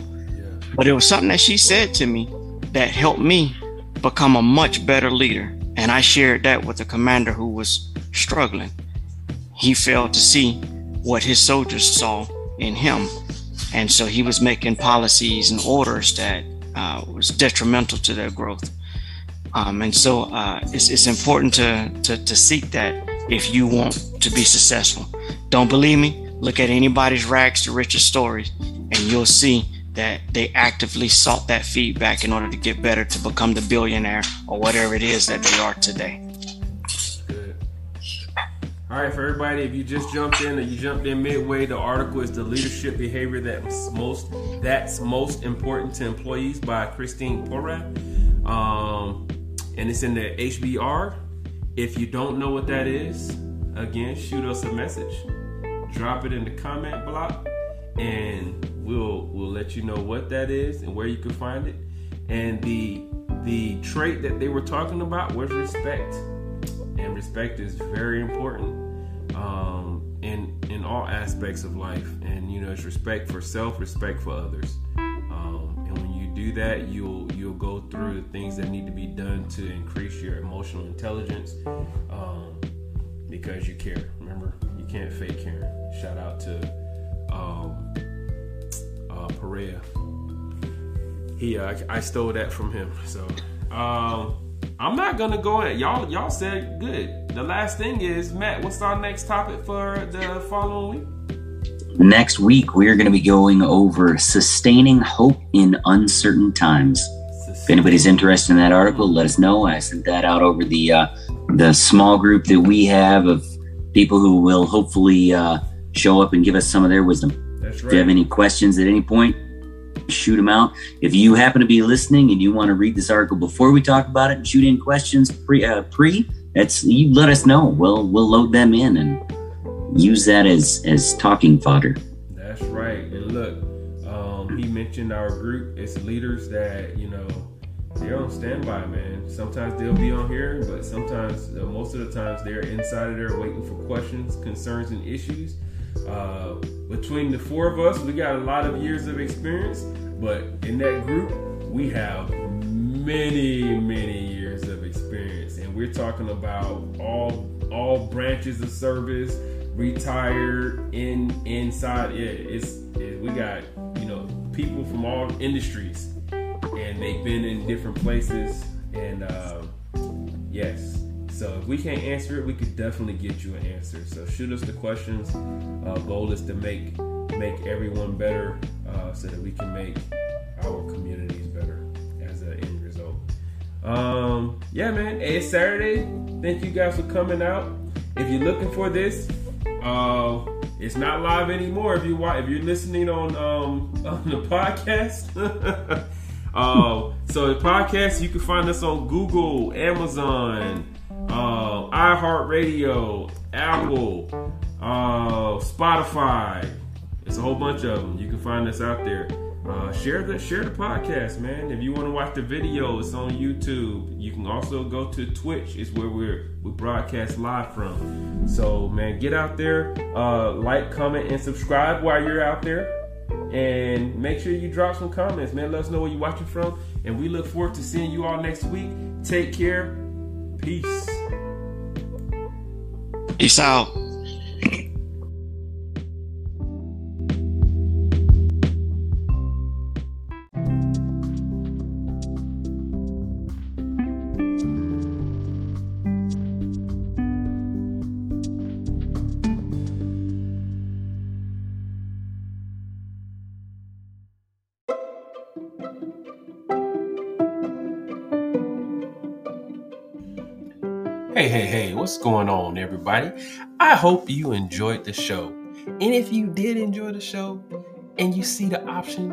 but it was something that she said to me that helped me become a much better leader. And I shared that with a commander who was struggling. He failed to see what his soldiers saw in him. And so he was making policies and orders that uh, was detrimental to their growth. Um, and so uh, it's, it's important to, to, to seek that if you want to be successful. Don't believe me? Look at anybody's rags to riches stories, and you'll see that they actively sought that feedback in order to get better to become the billionaire or whatever it is that they are today. Good. All right, for everybody, if you just jumped in or you jumped in midway, the article is the leadership behavior that's most that's most important to employees by Christine Porath, um, and it's in the HBR. If you don't know what that is, again, shoot us a message, drop it in the comment block, and we'll we'll let you know what that is and where you can find it. And the the trait that they were talking about was respect and respect is very important um, in in all aspects of life. And you know, it's respect for self, respect for others. Um, and when you do that, you'll you'll go through the things that need to be done to increase your emotional intelligence um, because you care. Remember, you can't fake caring. Shout out to um, uh, Perea. He, uh, I stole that from him. So. Um, I'm not gonna go in. Y'all, y'all said good. The last thing is Matt. What's our next topic for the following week? Next week, we are going to be going over sustaining hope in uncertain times. If anybody's interested in that article, let us know. I sent that out over the uh, the small group that we have of people who will hopefully uh, show up and give us some of their wisdom. That's If you have any questions at any point, shoot them out. If you happen to be listening and you want to read this article before we talk about it and shoot in questions pre, uh, pre that's you let us know. We'll we'll load them in and use that as as talking fodder. That's right. And look, um, he mentioned our group. It's leaders that you know they're on standby, man. Sometimes they'll be on here, but sometimes, uh, most of the times, they're inside of there waiting for questions, concerns, and issues. Uh, between the four of us, we got a lot of years of experience, but in that group, we have many, many years of experience, and we're talking about all all branches of service, retired, in inside. Yeah, it's it, we got you know people from all industries, and they've been in different places, and uh, yes. So if we can't answer it, we could definitely get you an answer. So shoot us the questions. Uh, goal is to make make everyone better, uh, so that we can make our communities better as an end result. Um, yeah, man. It's Saturday. Thank you guys for coming out. If you're looking for this, uh, it's not live anymore. If you wa- if you're listening on um on the podcast. Uh, so the podcast you can find us on Google, Amazon, uh, iHeartRadio, Apple, uh, Spotify. It's a whole bunch of them. You can find us out there. Uh, share the share the podcast, man. If you want to watch the video, it's on YouTube. You can also go to Twitch. It's where we're we broadcast live from. So man, get out there, uh, like, comment, and subscribe while you're out there. And make sure you drop some comments, man. Let us know where you're watching from. And we look forward to seeing you all next week. Take care. Peace. Peace out. What's going on, everybody? I hope you enjoyed the show. And if you did enjoy the show and you see the option,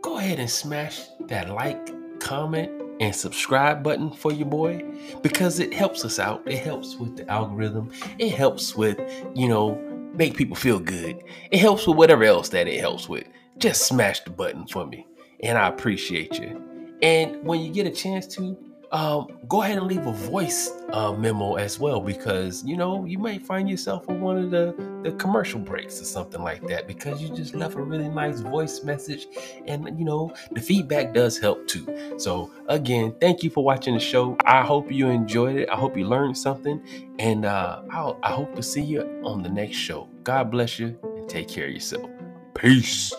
go ahead and smash that like, comment, and subscribe button for your boy because it helps us out. It helps with the algorithm. It helps with, you know, make people feel good. It helps with whatever else that it helps with. Just smash the button for me. And I appreciate you. And when you get a chance to, um, go ahead and leave a voice uh, memo as well because you know you might find yourself on one of the, the commercial breaks or something like that because you just left a really nice voice message and you know the feedback does help too. So again thank you for watching the show. I hope you enjoyed it. I hope you learned something and uh, i hope to see you on the next show. God bless you and take care of yourself. Peace